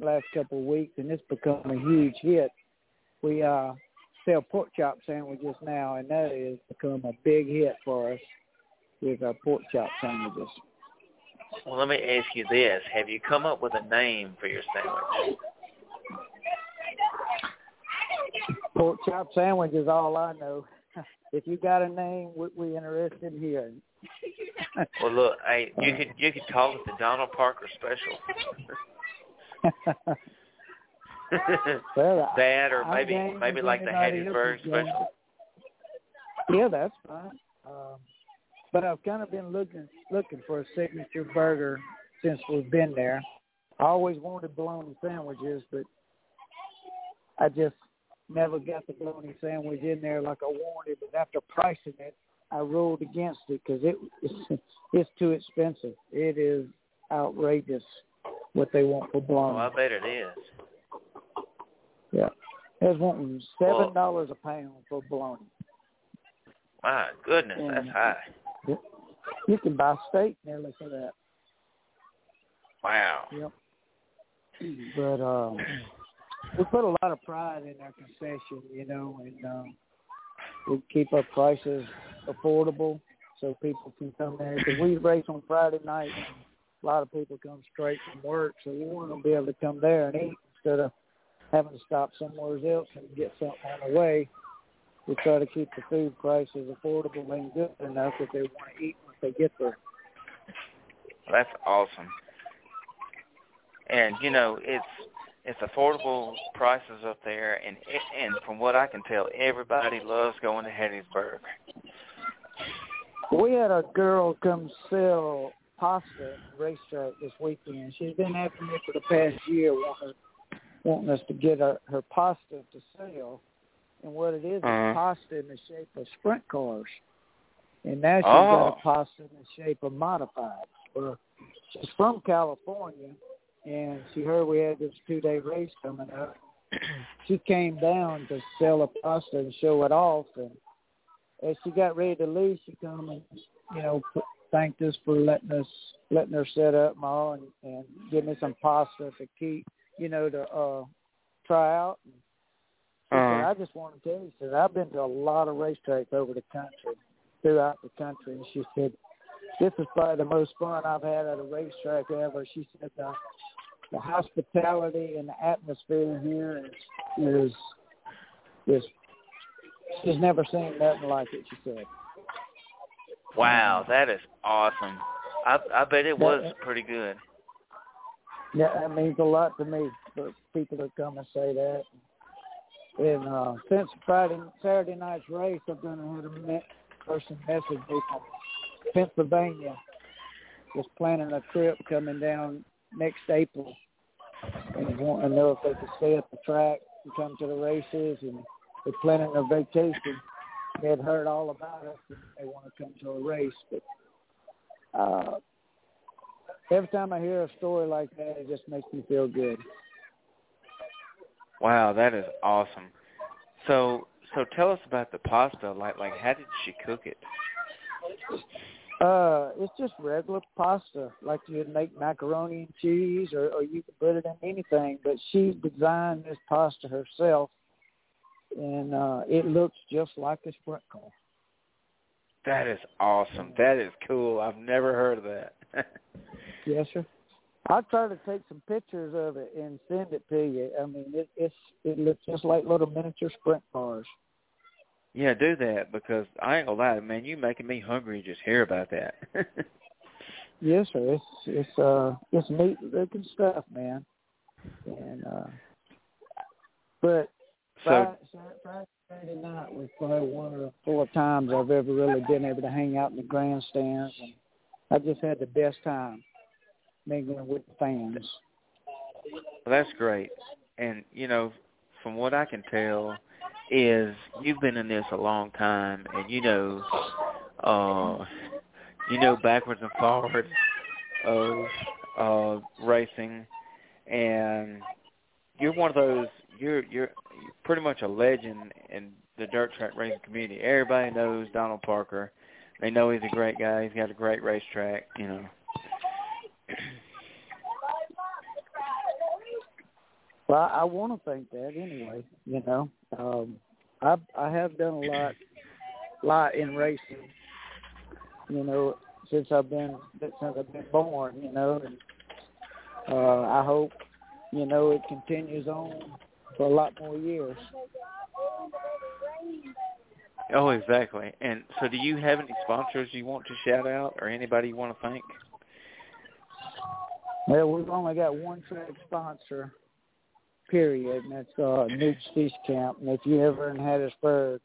last couple of weeks, and it's become a huge hit. We uh, sell pork chop sandwiches now, and that has become a big hit for us with our pork chop sandwiches.
Well, let me ask you this: Have you come up with a name for your sandwich?
Pork chop sandwich is all I know. If you got a name, we we interested in hearing.
well, look, hey, you could you could call it the Donald Parker Special.
well,
that, or maybe maybe like the Hattiesburg Special.
Yeah, that's fine. Um, but I've kind of been looking looking for a signature burger since we've been there. I always wanted bologna sandwiches, but I just never got the bologna sandwich in there like I wanted. But after pricing it, I ruled against it because it it's, it's too expensive. It is outrageous what they want for bologna.
Oh, I bet it is.
Yeah, there's wanting seven dollars a pound for bologna.
My goodness,
And
that's high.
You can buy steak nearly for that.
Wow.
Yep. But um, we put a lot of pride in our concession, you know, and um, we keep our prices affordable so people can come there. Because we race on Friday night, and a lot of people come straight from work, so we want to be able to come there and eat instead of having to stop somewhere else and get something on the way. We try to keep the food prices affordable and good enough that they want to eat once they get there.
That's awesome. And you know, it's it's affordable prices up there, and and from what I can tell, everybody loves going to Hattiesburg.
We had a girl come sell pasta at the racetrack this weekend. She's been after me for the past year, wanting wanting us to get her her pasta to sell. And what it is
Uh-huh.
is pasta in the shape of sprint cars. And now she's
Oh.
got a pasta in the shape of modifieds. Well, she's from California, and she heard we had this two-day race coming up. she came down to sell a pasta and show it off, and as she got ready to leave, she come and you know thanked us for letting us letting her set up and all, and, and give me some pasta to keep, you know, to uh try out. And
Uh-huh.
I just want to tell you, she said, I've been to a lot of racetracks over the country, throughout the country, and she said, this is probably the most fun I've had at a racetrack ever. She said the the hospitality and the atmosphere here is is is she's never seen nothing like it. She said.
Wow, that is awesome. I I bet it was
That-
pretty good.
Yeah, that means a lot to me for people to come and say that. And uh, since Friday, Saturday night's race, I've done had a me- person message me from Pennsylvania, was planning a trip coming down next April, and wanting to know if they could stay at the track and come to the races, and they're planning a vacation. They had heard all about us, and they want to come to a race, but. Uh, every time I hear a story like that, it just makes me feel good.
Wow, that is awesome. So so tell us about the pasta. Like like how did she cook it?
Uh, it's just regular pasta, like you'd make macaroni and cheese, or, or you could put it in anything. But she designed this pasta herself, and uh, it looks just like a sprint car.
That is awesome. That is cool. I've never heard of that.
Yes, sir. I'll try to take some pictures of it and send it to you. I mean, it, it's it looks just like little miniature sprint cars.
Yeah, do that because I ain't gonna lie, man. You making me hungry just hear about that.
yes, sir. It's it's uh it's neat looking stuff, man. And uh but
so
Friday, Friday night was probably one of the four times I've ever really been able to hang out in the grandstands, and I just had the best time mingling with the fans.
Well, that's great, and you know, from what I can tell, is you've been in this a long time, and you know, uh, you know backwards and forwards of uh, racing, and you're one of those. You're you're pretty much a legend in the dirt track racing community. Everybody knows Donald Parker. They know he's a great guy. He's got a great racetrack. You know.
Well, I, I want to think that anyway. You know, um, I I have done a lot, lot in racing. You know, since I've been since I've been born. You know, and uh, I hope you know it continues on for a lot more years.
Oh, exactly. And so, do you have any sponsors you want to shout out, or anybody you want to thank?
Well, we've only got one track sponsor, period, and that's uh, Newt's Fish Camp. And if you're ever in Hattiesburg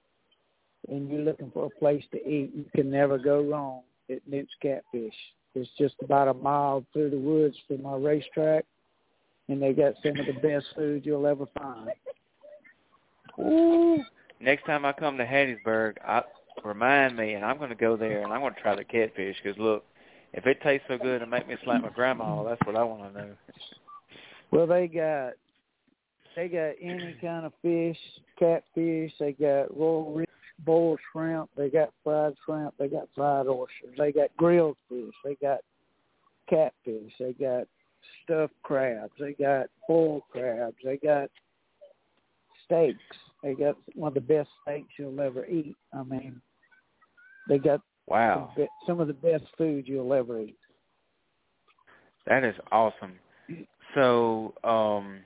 and you're looking for a place to eat, you can never go wrong at Newt's Catfish. It's just about a mile through the woods from our racetrack, and they got some of the best food you'll ever find.
Ooh. Next time I come to Hattiesburg, I, remind me, and I'm going to go there, and I'm going to try the catfish, because, look, if it tastes so good and make me slap my grandma, that's what I want to know.
Well, they got they got any kind of fish, catfish. They got royal boiled shrimp. They got fried shrimp. They got fried oysters. They got grilled fish. They got catfish. They got stuffed crabs. They got boiled crabs. They got steaks. They got one of the best steaks you'll ever eat. I mean, they got
wow
some, some of the best food you'll ever eat.
That is awesome. So, um,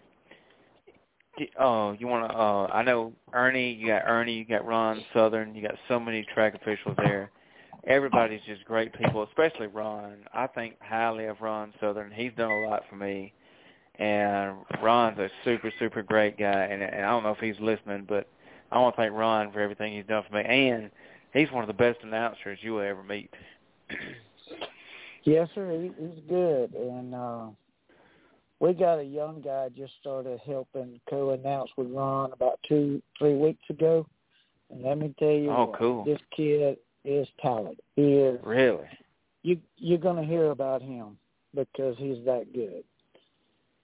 oh, you want to? Uh, I know Ernie. You got Ernie. You got Ron Southern. You got so many track officials there. Everybody's just great people, especially Ron. I think highly of Ron Southern. He's done a lot for me, and Ron's a super, super great guy. And, and I don't know if he's listening, but I want to thank Ron for everything he's done for me. And he's one of the best announcers you will ever meet.
yes, sir. He, he's good, and uh we got a young guy just started helping co-announce with Ron about two, three weeks ago, and let me tell you,
oh,
what,
cool.
this kid is talented. He is
really.
You you're gonna hear about him because he's that good.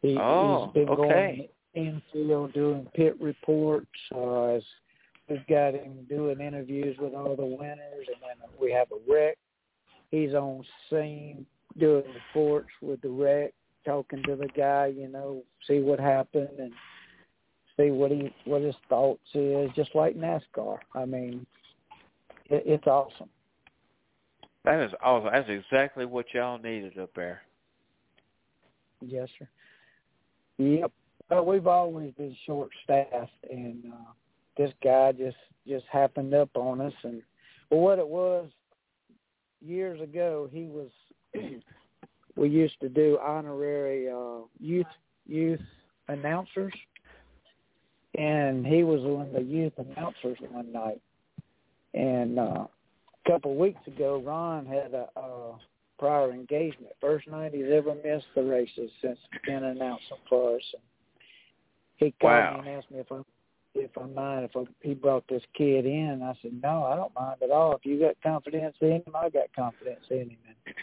He,
oh,
he's been
okay.
going infield doing pit reports. Uh, we've got him doing interviews with all the winners, and then we have a wreck. He's on scene doing reports with the wreck talking to the guy, you know, see what happened and see what he what his thoughts is, just like NASCAR. I mean, it, it's awesome.
That is awesome. That's exactly what y'all needed up there.
Yes, sir. Yep. Well, we've always been short staffed, and uh, this guy just just happened up on us. And well, what it was years ago, he was we used to do honorary uh, youth youth announcers, and he was one of the youth announcers one night. And uh, a couple of weeks ago, Ron had a, a prior engagement. First night he's ever missed the races since been announcing for us. And he called
wow.
me and asked me if I if I mind if I, he brought this kid in. I said no, I don't mind at all. If you got confidence in him, I got confidence in him. And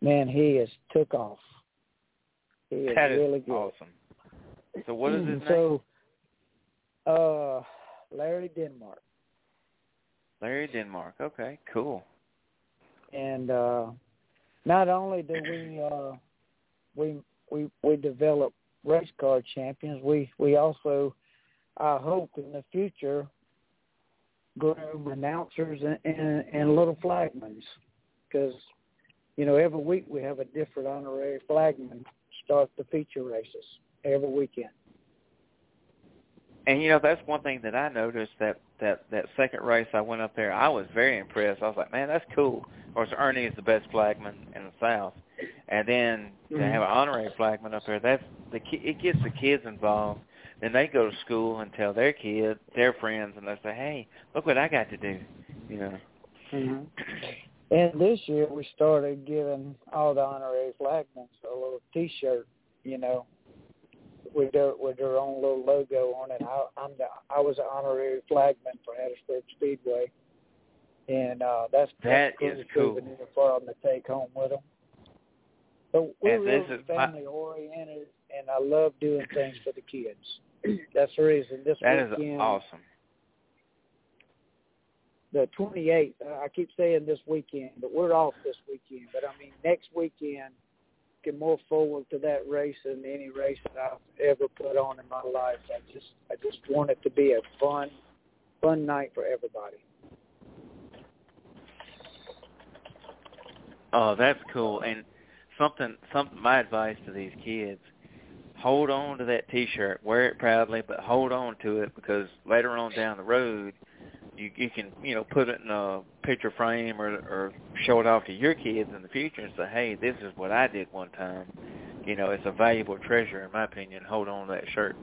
man, he is took off. He is
that is
really good.
awesome. So what is his
so, name? Uh, Larry Denmark.
Larry Denmark. Okay, cool.
And uh, not only do we uh, we we we develop race car champions, we we also I hope in the future groom announcers and, and, and little flagmans because you know, every week we have a different honorary flagman start the feature races every weekend.
And you know that's one thing that I noticed that that that second race I went up there I was very impressed. I was like, man, that's cool. Of course, Ernie is the best flagman in the South, and then
mm-hmm.
to have an honorary flagman up there, that's the it gets the kids involved. Then they go to school and tell their kids, their friends, and they say, hey, look what I got to do. You know.
Mm-hmm. And this year we started giving all the honorary flagmen a little T-shirt, you know, with their with their own little logo on it. I, I'm the I was an honorary flagman for Hattiesburg Speedway, and uh, that's
that
cool
is cool
for them to take home with them. But we're
and
really family my... oriented, and I love doing things for the kids. that's the reason this
that
weekend.
is awesome.
The 28th. Uh, I keep saying this weekend, but we're off this weekend. But I mean next weekend looking more forward to that race than any race that I've ever put on in my life. I just I just want it to be a fun fun night for everybody.
Oh, that's cool. And something something my advice to these kids, hold on to that t shirt, wear it proudly, but hold on to it because later on down the road you you can you know put it in a picture frame or or show it off to your kids in the future and say, hey, this is what I did one time. You know, it's a valuable treasure in my opinion. Hold on to that shirt.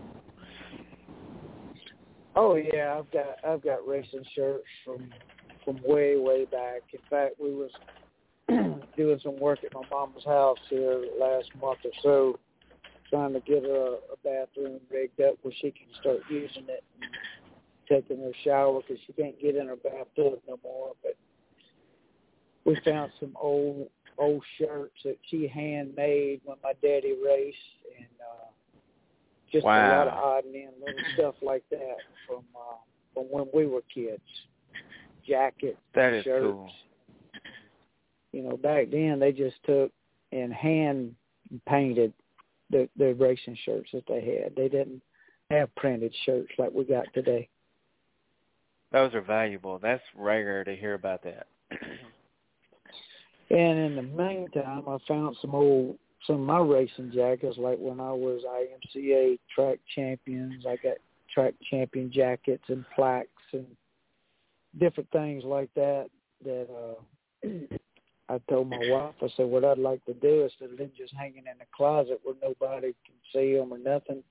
Oh yeah, I've got I've got racing shirts from from way way back. In fact, we was doing some work at my mom's house here last month or so, trying to get her a, a bathroom rigged up where she can start using it. And taking her shower because she can't get in her bathtub no more. But we found some old old shirts that she handmade when my daddy raced, and uh, just
wow.
a lot of odd and little stuff like that from uh, from when we were kids. Jackets,
that is
shirts.
cool.
You know, back then they just took and hand painted the the racing shirts that they had. They didn't have printed shirts like we got today.
Those are valuable. That's rare to hear about that.
and in the meantime, I found some old some of my racing jackets, like when I was IMCA track champions. I got track champion jackets and plaques and different things like that. That uh I told my wife, I said, what I'd like to do instead of them just hanging in the closet where nobody can see them or nothing,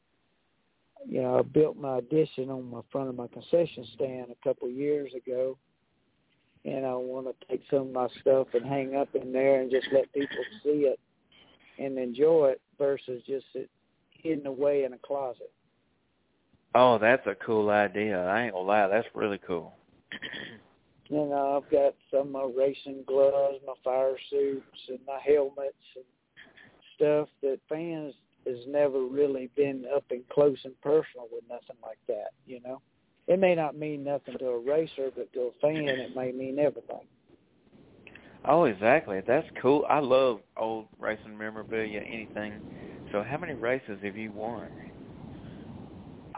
you know, I built my addition on my front of my concession stand a couple of years ago, and I want to take some of my stuff and hang up in there and just let people see it and enjoy it versus just it hidden away in a closet.
Oh, that's a cool idea. I ain't gonna lie, that's really cool.
You know, I've got some of my racing gloves, my fire suits, and my helmets and stuff that fans has never really been up and close and personal with nothing like that, you know. It may not mean nothing to a racer, but to a fan it may mean everything.
Oh, exactly. That's cool. I love old racing memorabilia, anything. So how many races have you won?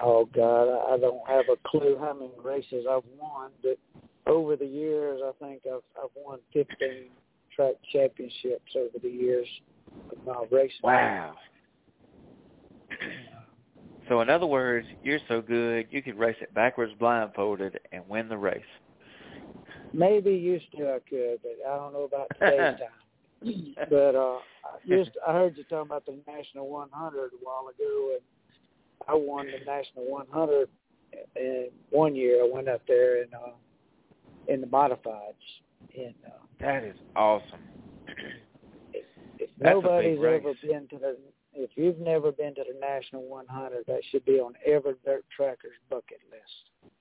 Oh God, I don't have a clue how many races I've won, but over the years I think I've I've won fifteen track championships over the years of my racing.
Wow. So in other words, you're so good you could race it backwards blindfolded and win the race.
Maybe used to I could, but I don't know about today's time. but uh just I heard you talking about the National 100 a while ago, and I won the National 100 and one year. I went up there and uh in the modifieds. And uh,
that is awesome.
If, if nobody's ever been to the if you've never been to the National 100, that should be on every dirt tracker's bucket list.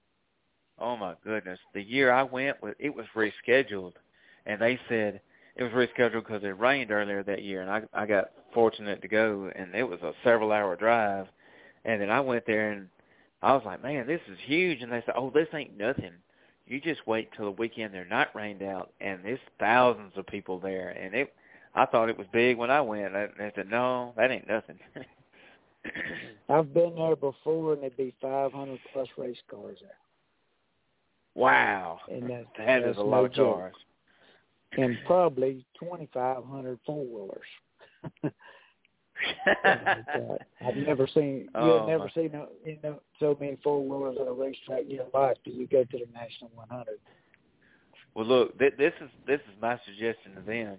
Oh my goodness! The year I went, it was rescheduled, and they said it was rescheduled because it rained earlier that year, and I I got fortunate to go, and it was a several hour drive, and then I went there and I was like, man, this is huge, and they said, oh, this ain't nothing. You just wait till the weekend they're not rained out, and there's thousands of people there, and it I thought it was big when I went. I, I said, no, that ain't nothing.
I've been there before, and there'd be 500 plus race cars there.
Wow,
and that,
that is a lot
no
of cars.
and probably twenty five hundred four wheelers. I've never seen
Oh,
you've never
my.
seen uh, you know so many four wheelers at a racetrack in your life till you go to the National 100.
Well, look, th- this is this is my suggestion to them.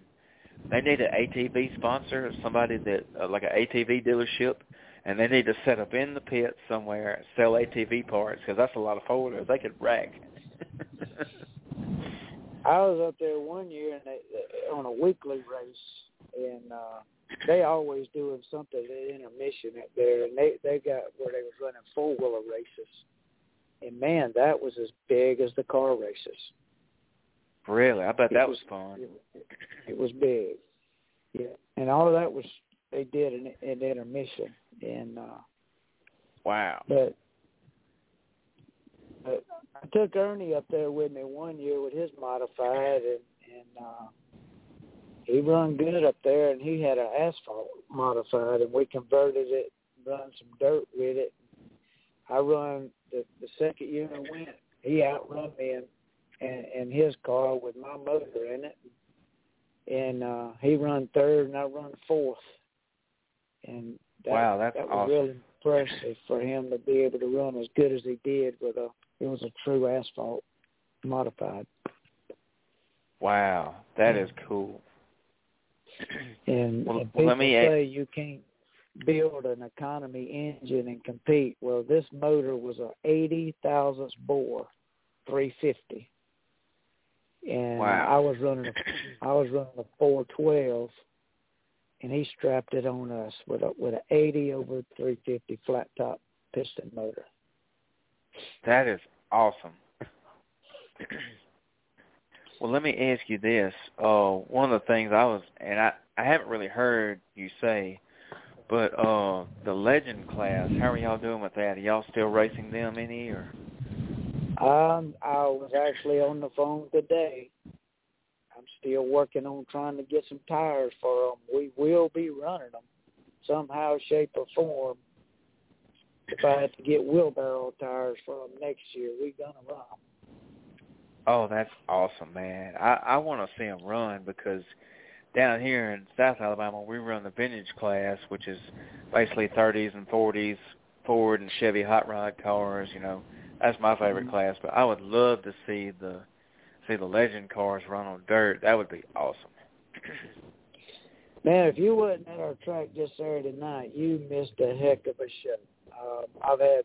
They need an ATV sponsor, somebody that uh, like an ATV dealership, and they need to set up in the pit somewhere sell ATV parts because that's a lot of wheelers they could wreck.
I was up there one year and they, they- on a weekly race, and uh, they always doing something at intermission up there, and they they got where they was running four wheeler races, and man, that was as big as the car races.
Really, I bet
It
that was
was-
fun.
It, it was big, yeah, and all of that was they did in, in intermission, and uh,
Wow.
but but I took Ernie up there with me one year with his modified, and and uh, he run good up there, and he had an asphalt modified, and we converted it, run some dirt with it. I run the the second year I went, he outrun me in, in in his car with my motor in it, and uh, he run third, and I run fourth, and that,
Wow, that's
that was
awesome.
really impressive for him to be able to run as good as he did with a it was a true asphalt modified.
Wow, that is cool.
And,
Well-
and people
let me
say you can't build an economy engine and compete. Well, this motor was a eighty thousandths bore, three fifty, and
Wow.
I was running a, I was running a four twelve, and he strapped it on us with a with a eighty over three fifty flat top piston motor.
That is awesome. well, let me ask you this. Uh, one of the things I was, and I, I haven't really heard you say, but uh, the legend class, how are y'all doing with that? Are y'all still racing them any, or?
Um, I was actually on the phone today. I'm still working on trying to get some tires for them. We will be running them somehow, shape, or form. If I had to get wheelbarrow tires for them next year, we're gonna run them.
Oh, that's awesome, man. I I want to see them run because down here in South Alabama, we run the vintage class, which is basically 30s and 40s Ford and Chevy hot rod cars. You know, that's my favorite
Mhm.
class. But I would love to see the see the legend cars run on dirt. That would be awesome.
Man, if you wasn't at our track just Saturday night, you missed a heck of a show. Um, I've had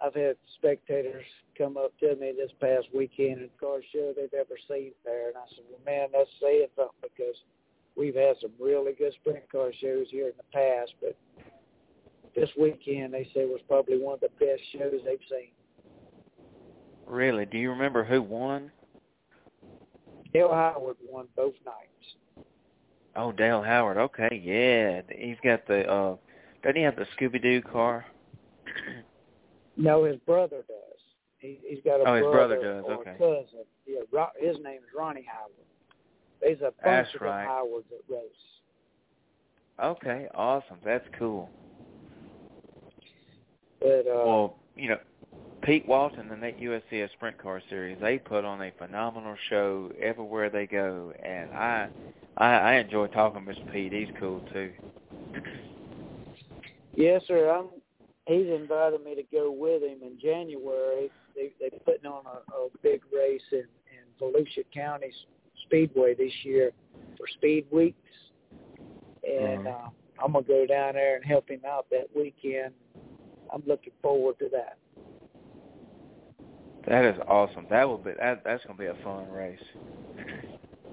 I've had spectators come up to me this past weekend and car show they've ever seen there, and I said, "Well, man, that's saying something because we've had some really good sprint car shows here in the past, but this weekend they say was probably one of the best shows they've seen."
Really? Do you remember who won?
Dale Howard won both nights.
Oh, Dale Howard. Okay, yeah. He's got the uh doesn't he have the Scooby Doo car?
No, his brother does. He, he's got a
Oh, his brother
brother
does,
or
okay.
cousin. Yeah, Ro- his name is Ronnie Howard. There's a bunch
That's
of
right.
Howards that race.
Okay, awesome. That's cool.
But uh,
Well, you know, Pete Walton and that USCS Sprint Car Series, they put on a phenomenal show everywhere they go, and I, I, I enjoy talking to Mr. Pete. He's cool too.
yes, sir. I'm. He's invited me to go with him in January. They they putting on a, a big race in in Volusia County Speedway this year for Speed Weeks, and
Mhm.
uh, I'm gonna go down there and help him out that weekend. I'm looking forward to that.
That is awesome. That will be that. That's gonna be a fun race.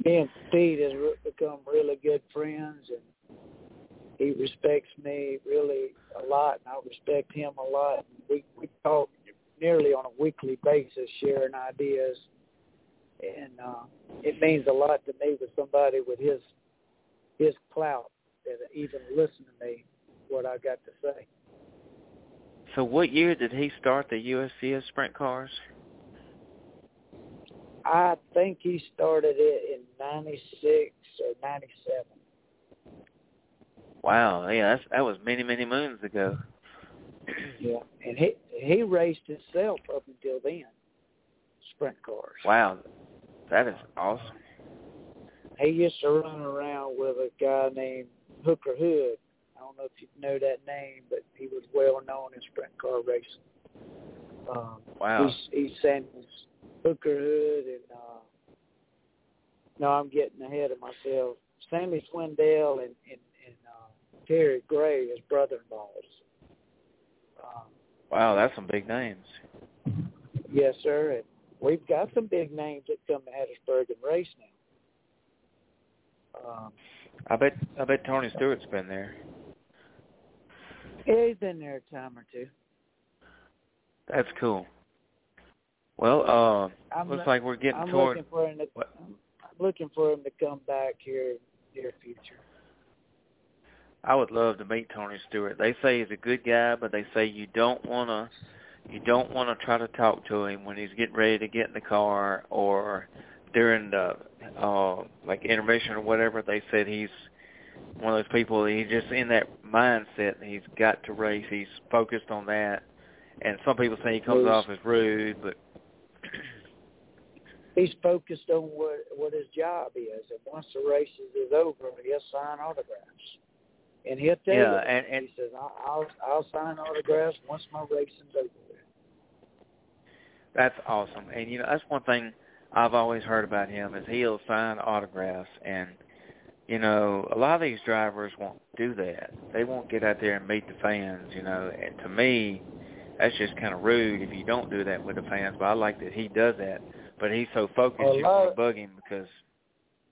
me and Pete has re- become really good friends, and he respects me really a lot, and I respect him a lot. We we talk nearly on a weekly basis, sharing ideas, and uh, it means a lot to me with somebody with his his clout that even listen to me what I got to say.
So, what year did he start the USCS Sprint Cars?
I think he started it in '96 or '97.
Wow, yeah, that's, that was many, many moons ago.
Yeah, and he he raced himself up until then. Sprint cars.
Wow, that is awesome.
he used to run around with a guy named Hooker Hood. I don't know if you know that name, but he was well known in sprint car racing. Um,
wow.
He's, he's Sammy's Hooker Hood, and uh, no, I'm getting ahead of myself. Sammy Swindell and and, and uh, Terry Gray, his brother-in-laws. Um,
wow, that's some big names.
Yes, sir. And we've got some big names that come to Hattiesburg and race now. Um,
I bet I bet Tony Stewart's been there.
Yeah, he's been there a time or two.
That's cool. Well, uh,
I'm
looks
lo-
like we're getting
I'm
toward.
looking for him to,
What?
I'm looking for him to come back here in the near future.
I would love to meet Tony Stewart. They say he's a good guy, but they say you don't want to you don't want to try to talk to him when he's getting ready to get in the car or during the uh like intermission or whatever. They said he's one of those people he's just in that mindset he's got to race. He's focused on that. And some people say he comes
Yes.
off as rude, but
He's focused on what what his job is, and once the races is over, he'll sign autographs. And he'll tell
Yeah,
you,
and- and-
he says, I'll, "I'll I'll sign autographs once my racing's over." with."
That's awesome. And you know, that's one thing I've always heard about him is he'll sign autographs and you know, a lot of these drivers won't do that. They won't get out there and meet the fans, you know. And to me, that's just kind of rude if you don't do that with the fans. But I like that he does that. But he's so focused, you want to bug him because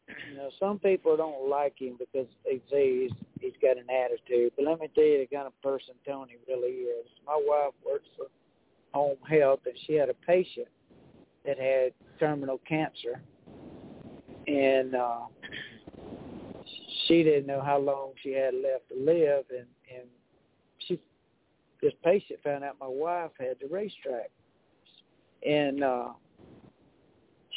You know, some people don't like him because they say he's he's got an attitude. But let me tell you the kind of person Tony really is. My wife works for Home Health, and she had a patient that had terminal cancer, and uh, she didn't know how long she had left to live, and and she this patient found out my wife had the racetrack, and uh,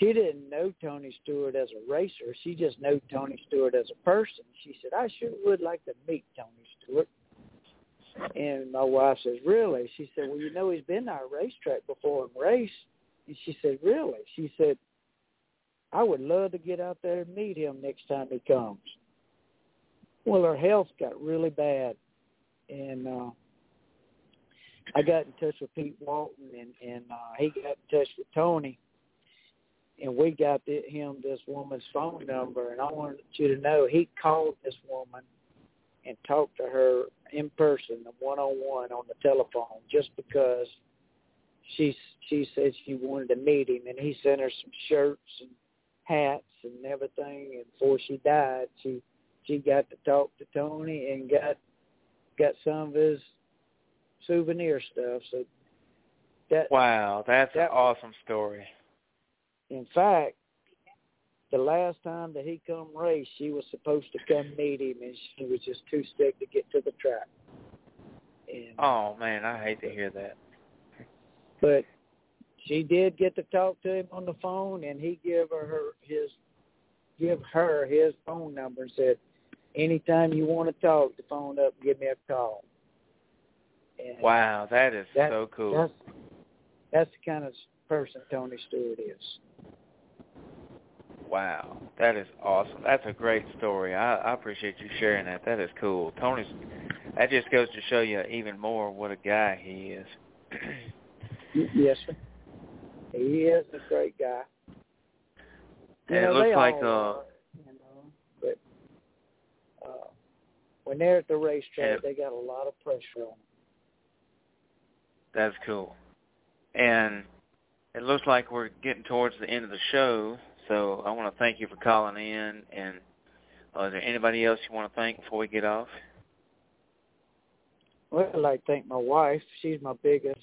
she didn't know Tony Stewart as a racer. She just knew Tony Stewart as a person. She said, I sure would like to meet Tony Stewart. And my wife says, really? She said, well, you know, he's been to our racetrack before and raced. And she said, really? She said, I would love to get out there and meet him next time he comes. Well, her health got really bad. And uh, I got in touch with Pete Walton, and, and uh, he got in touch with Tony and we got the, him this woman's phone number, and I wanted you to know he called this woman and talked to her in person, one on one on the telephone, just because she she said she wanted to meet him, and he sent her some shirts and hats and everything. And before she died, she she got to talk to Tony and got got some of his souvenir stuff. So that
wow, that's
That-
an awesome story.
In fact, the last time that he come race, she was supposed to come meet him, and she was just too sick to get to the track. And,
Oh man, I hate to hear that.
But she did get to talk to him on the phone, and he gave her, her his give her his phone number and said, "Anytime you want to talk, the phone up, give me a call." And
Wow, that is
That-
so cool.
That's that's the kind of person Tony Stewart is.
Wow, that is awesome. That's a great story. I, I appreciate you sharing that. That is cool. Tony's. That just goes to show you even more what a guy he is.
Yes, sir. He is a great guy. You
And it looks like, uh,
are, you know, but uh, when they're at the racetrack,
Yeah.
they got a lot of pressure on them.
That's cool. And it looks like we're getting towards the end of the show, so I want to thank you for calling in. And uh, is there anybody else you want to thank before we get off?
Well, I'd like to thank my wife. She's my biggest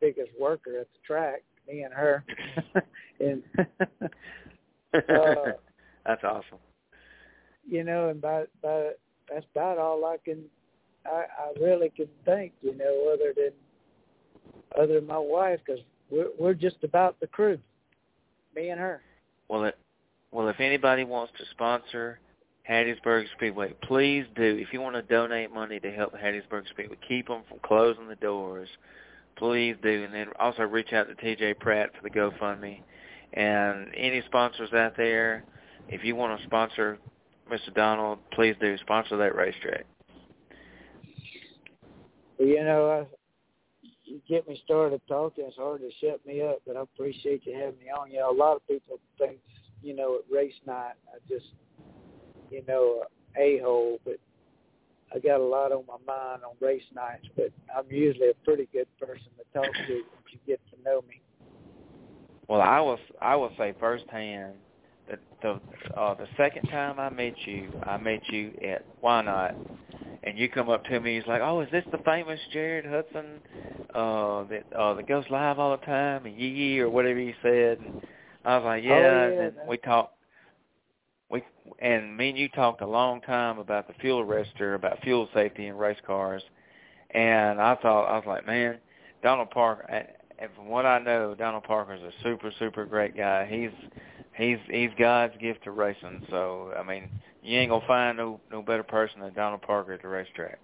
biggest worker at the track. Me and her, and Uh,
That's awesome.
you know, and by by that's about all I can. I I really can think, you know, other than other than my wife, because we're we're just about the crew, me and her.
Well, it, well, if anybody wants to sponsor Hattiesburg Speedway, please do. If you want to donate money to help Hattiesburg Speedway, keep them from closing the doors. Please do, and then also reach out to TJ Pratt for the GoFundMe. And any sponsors out there, if you want to sponsor Mr. Donald, please do sponsor that racetrack.
Well, you know, I, you get me started talking. It's hard to shut me up, but I appreciate you having me on. Know, a lot of people think, you know, at race night, I just, you know, a hole, but I got a lot on my mind on race nights. But I'm usually a pretty good person to talk to if you get to know me.
Well, I was I will say firsthand that the uh, the second time I met you, I met you at Whynot, and you come up to me. He's like, "Oh, is this the famous Jared Hudson uh, that uh, that goes live all the time?" And yee yee or whatever he said. And I was like, "Yeah."
Oh, yeah
and then we talked. We and me and you talked a long time about the fuel arrestor, about fuel safety in race cars, and I thought I was like, man, Donald Parker and from what I know, Donald Parker's a super, super great guy. He's he's he's God's gift to racing. So I mean, you ain't gonna find no no better person than Donald Parker at the racetrack.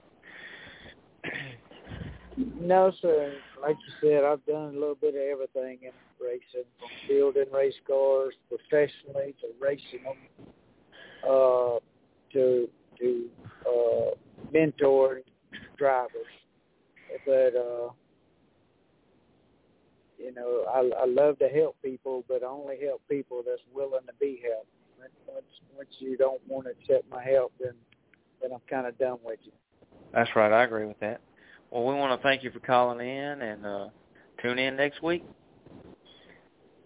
No, sir. Like you said, I've done a little bit of everything in racing, from fielding race cars professionally to racing them, uh, to to uh, mentoring drivers. But uh, you know, I, I love to help people, but I only help people that's willing to be helped. Once once you don't want to accept my help, then then I'm kind of done with you.
That's right. I agree with that. Well, we want to thank you for calling in and uh, tune in next week.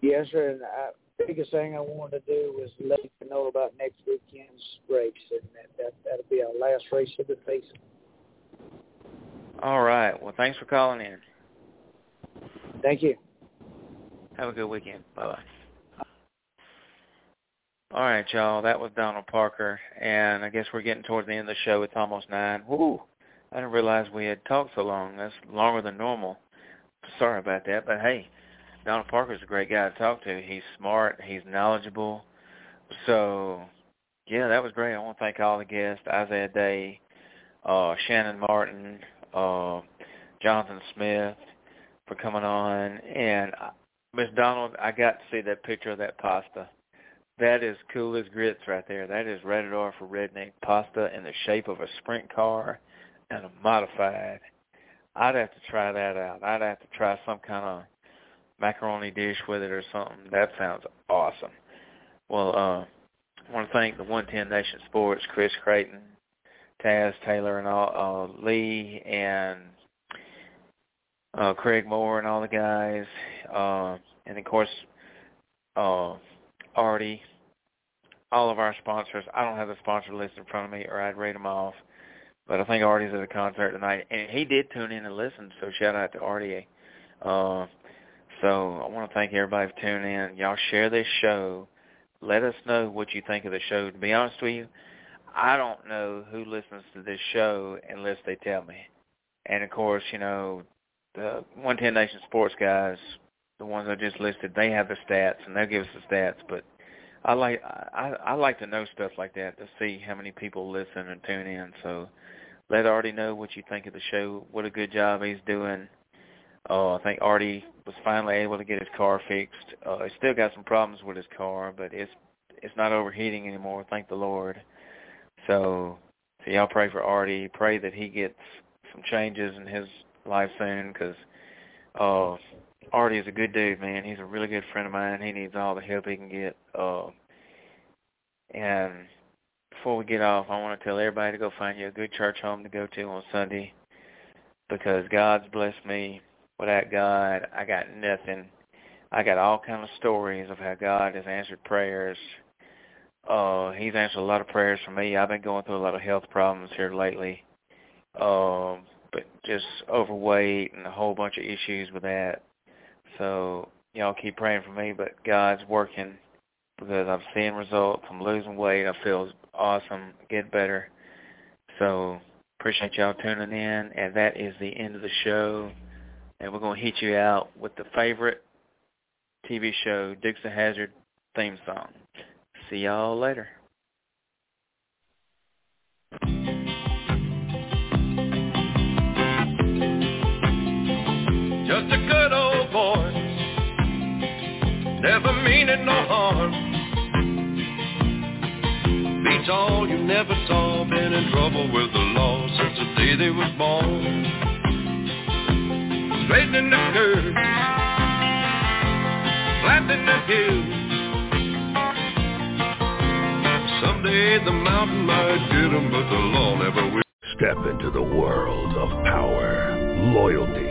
Yes, sir. And the biggest thing I wanted to do was let you know about next weekend's race, and that, that that'll be our last race of the season.
All right. Well, thanks for calling in.
Thank you.
Have a good weekend. Bye-bye. All right, y'all. That was Donald Parker, and I guess we're getting towards the end of the show. It's almost nine. Woo! I didn't realize we had talked so long. That's longer than normal. Sorry about that, but hey, Donald Parker's a great guy to talk to. He's smart. He's knowledgeable. So, yeah, that was great. I want to thank all the guests, Isaiah Day, uh, Shannon Martin, uh, Jonathan Smith, for coming on. And uh, Miss Donald, I got to see that picture of that pasta. That is cool as grits right there. That is rated R for redneck pasta in the shape of a sprint car and a modified. I'd have to try that out. I'd have to try some kind of macaroni dish with it or something. That sounds awesome. Well, uh, I want to thank the 110 Nation Sports, Chris Creighton, Taz Taylor, and all uh, Lee and uh, Craig Moore and all the guys, uh, and of course, uh, Artie, all of our sponsors. I don't have the sponsor list in front of me, or I'd rate them off. But I think Artie's at a concert tonight, and he did tune in and listen. So shout out to Artie. Uh, so I want to thank everybody for tuning in. Y'all share this show. Let us know what you think of the show. To be honest with you, I don't know who listens to this show unless they tell me. And of course, you know, the 110 Nation Sports guys, the ones I just listed, they have the stats and they'll give us the stats. But I like I I like to know stuff like that to see how many people listen and tune in. So let Artie know what you think of the show. What a good job he's doing. Uh, I think Artie was finally able to get his car fixed. Uh, he's still got some problems with his car, but it's it's not overheating anymore. Thank the Lord. So, so y'all pray for Artie. Pray that he gets some changes in his life soon because uh, Artie is a good dude, man. He's a really good friend of mine. He needs all the help he can get. Uh, and before we get off, I want to tell everybody to go find you a good church home to go to on Sunday because God's blessed me. Without God, I got nothing. I got all kind of stories of how God has answered prayers. Uh, he's answered a lot of prayers for me. I've been going through a lot of health problems here lately. Um, but just overweight and a whole bunch of issues with that. So y'all keep praying for me, but God's working because I'm seeing results. I'm losing weight. I feel awesome, get better. So appreciate y'all tuning in, and that is the end of the show. And we're going to hit you out with the favorite TV show, Dukes of Hazzard theme song. See y'all later.
Never meaning no harm. Ain't all you never saw. Been in trouble with the law since the day they was born. Straightening the curves, flattening the hills. Someday the mountain might get 'em, but the law never will.
Step into the world of power, loyalty,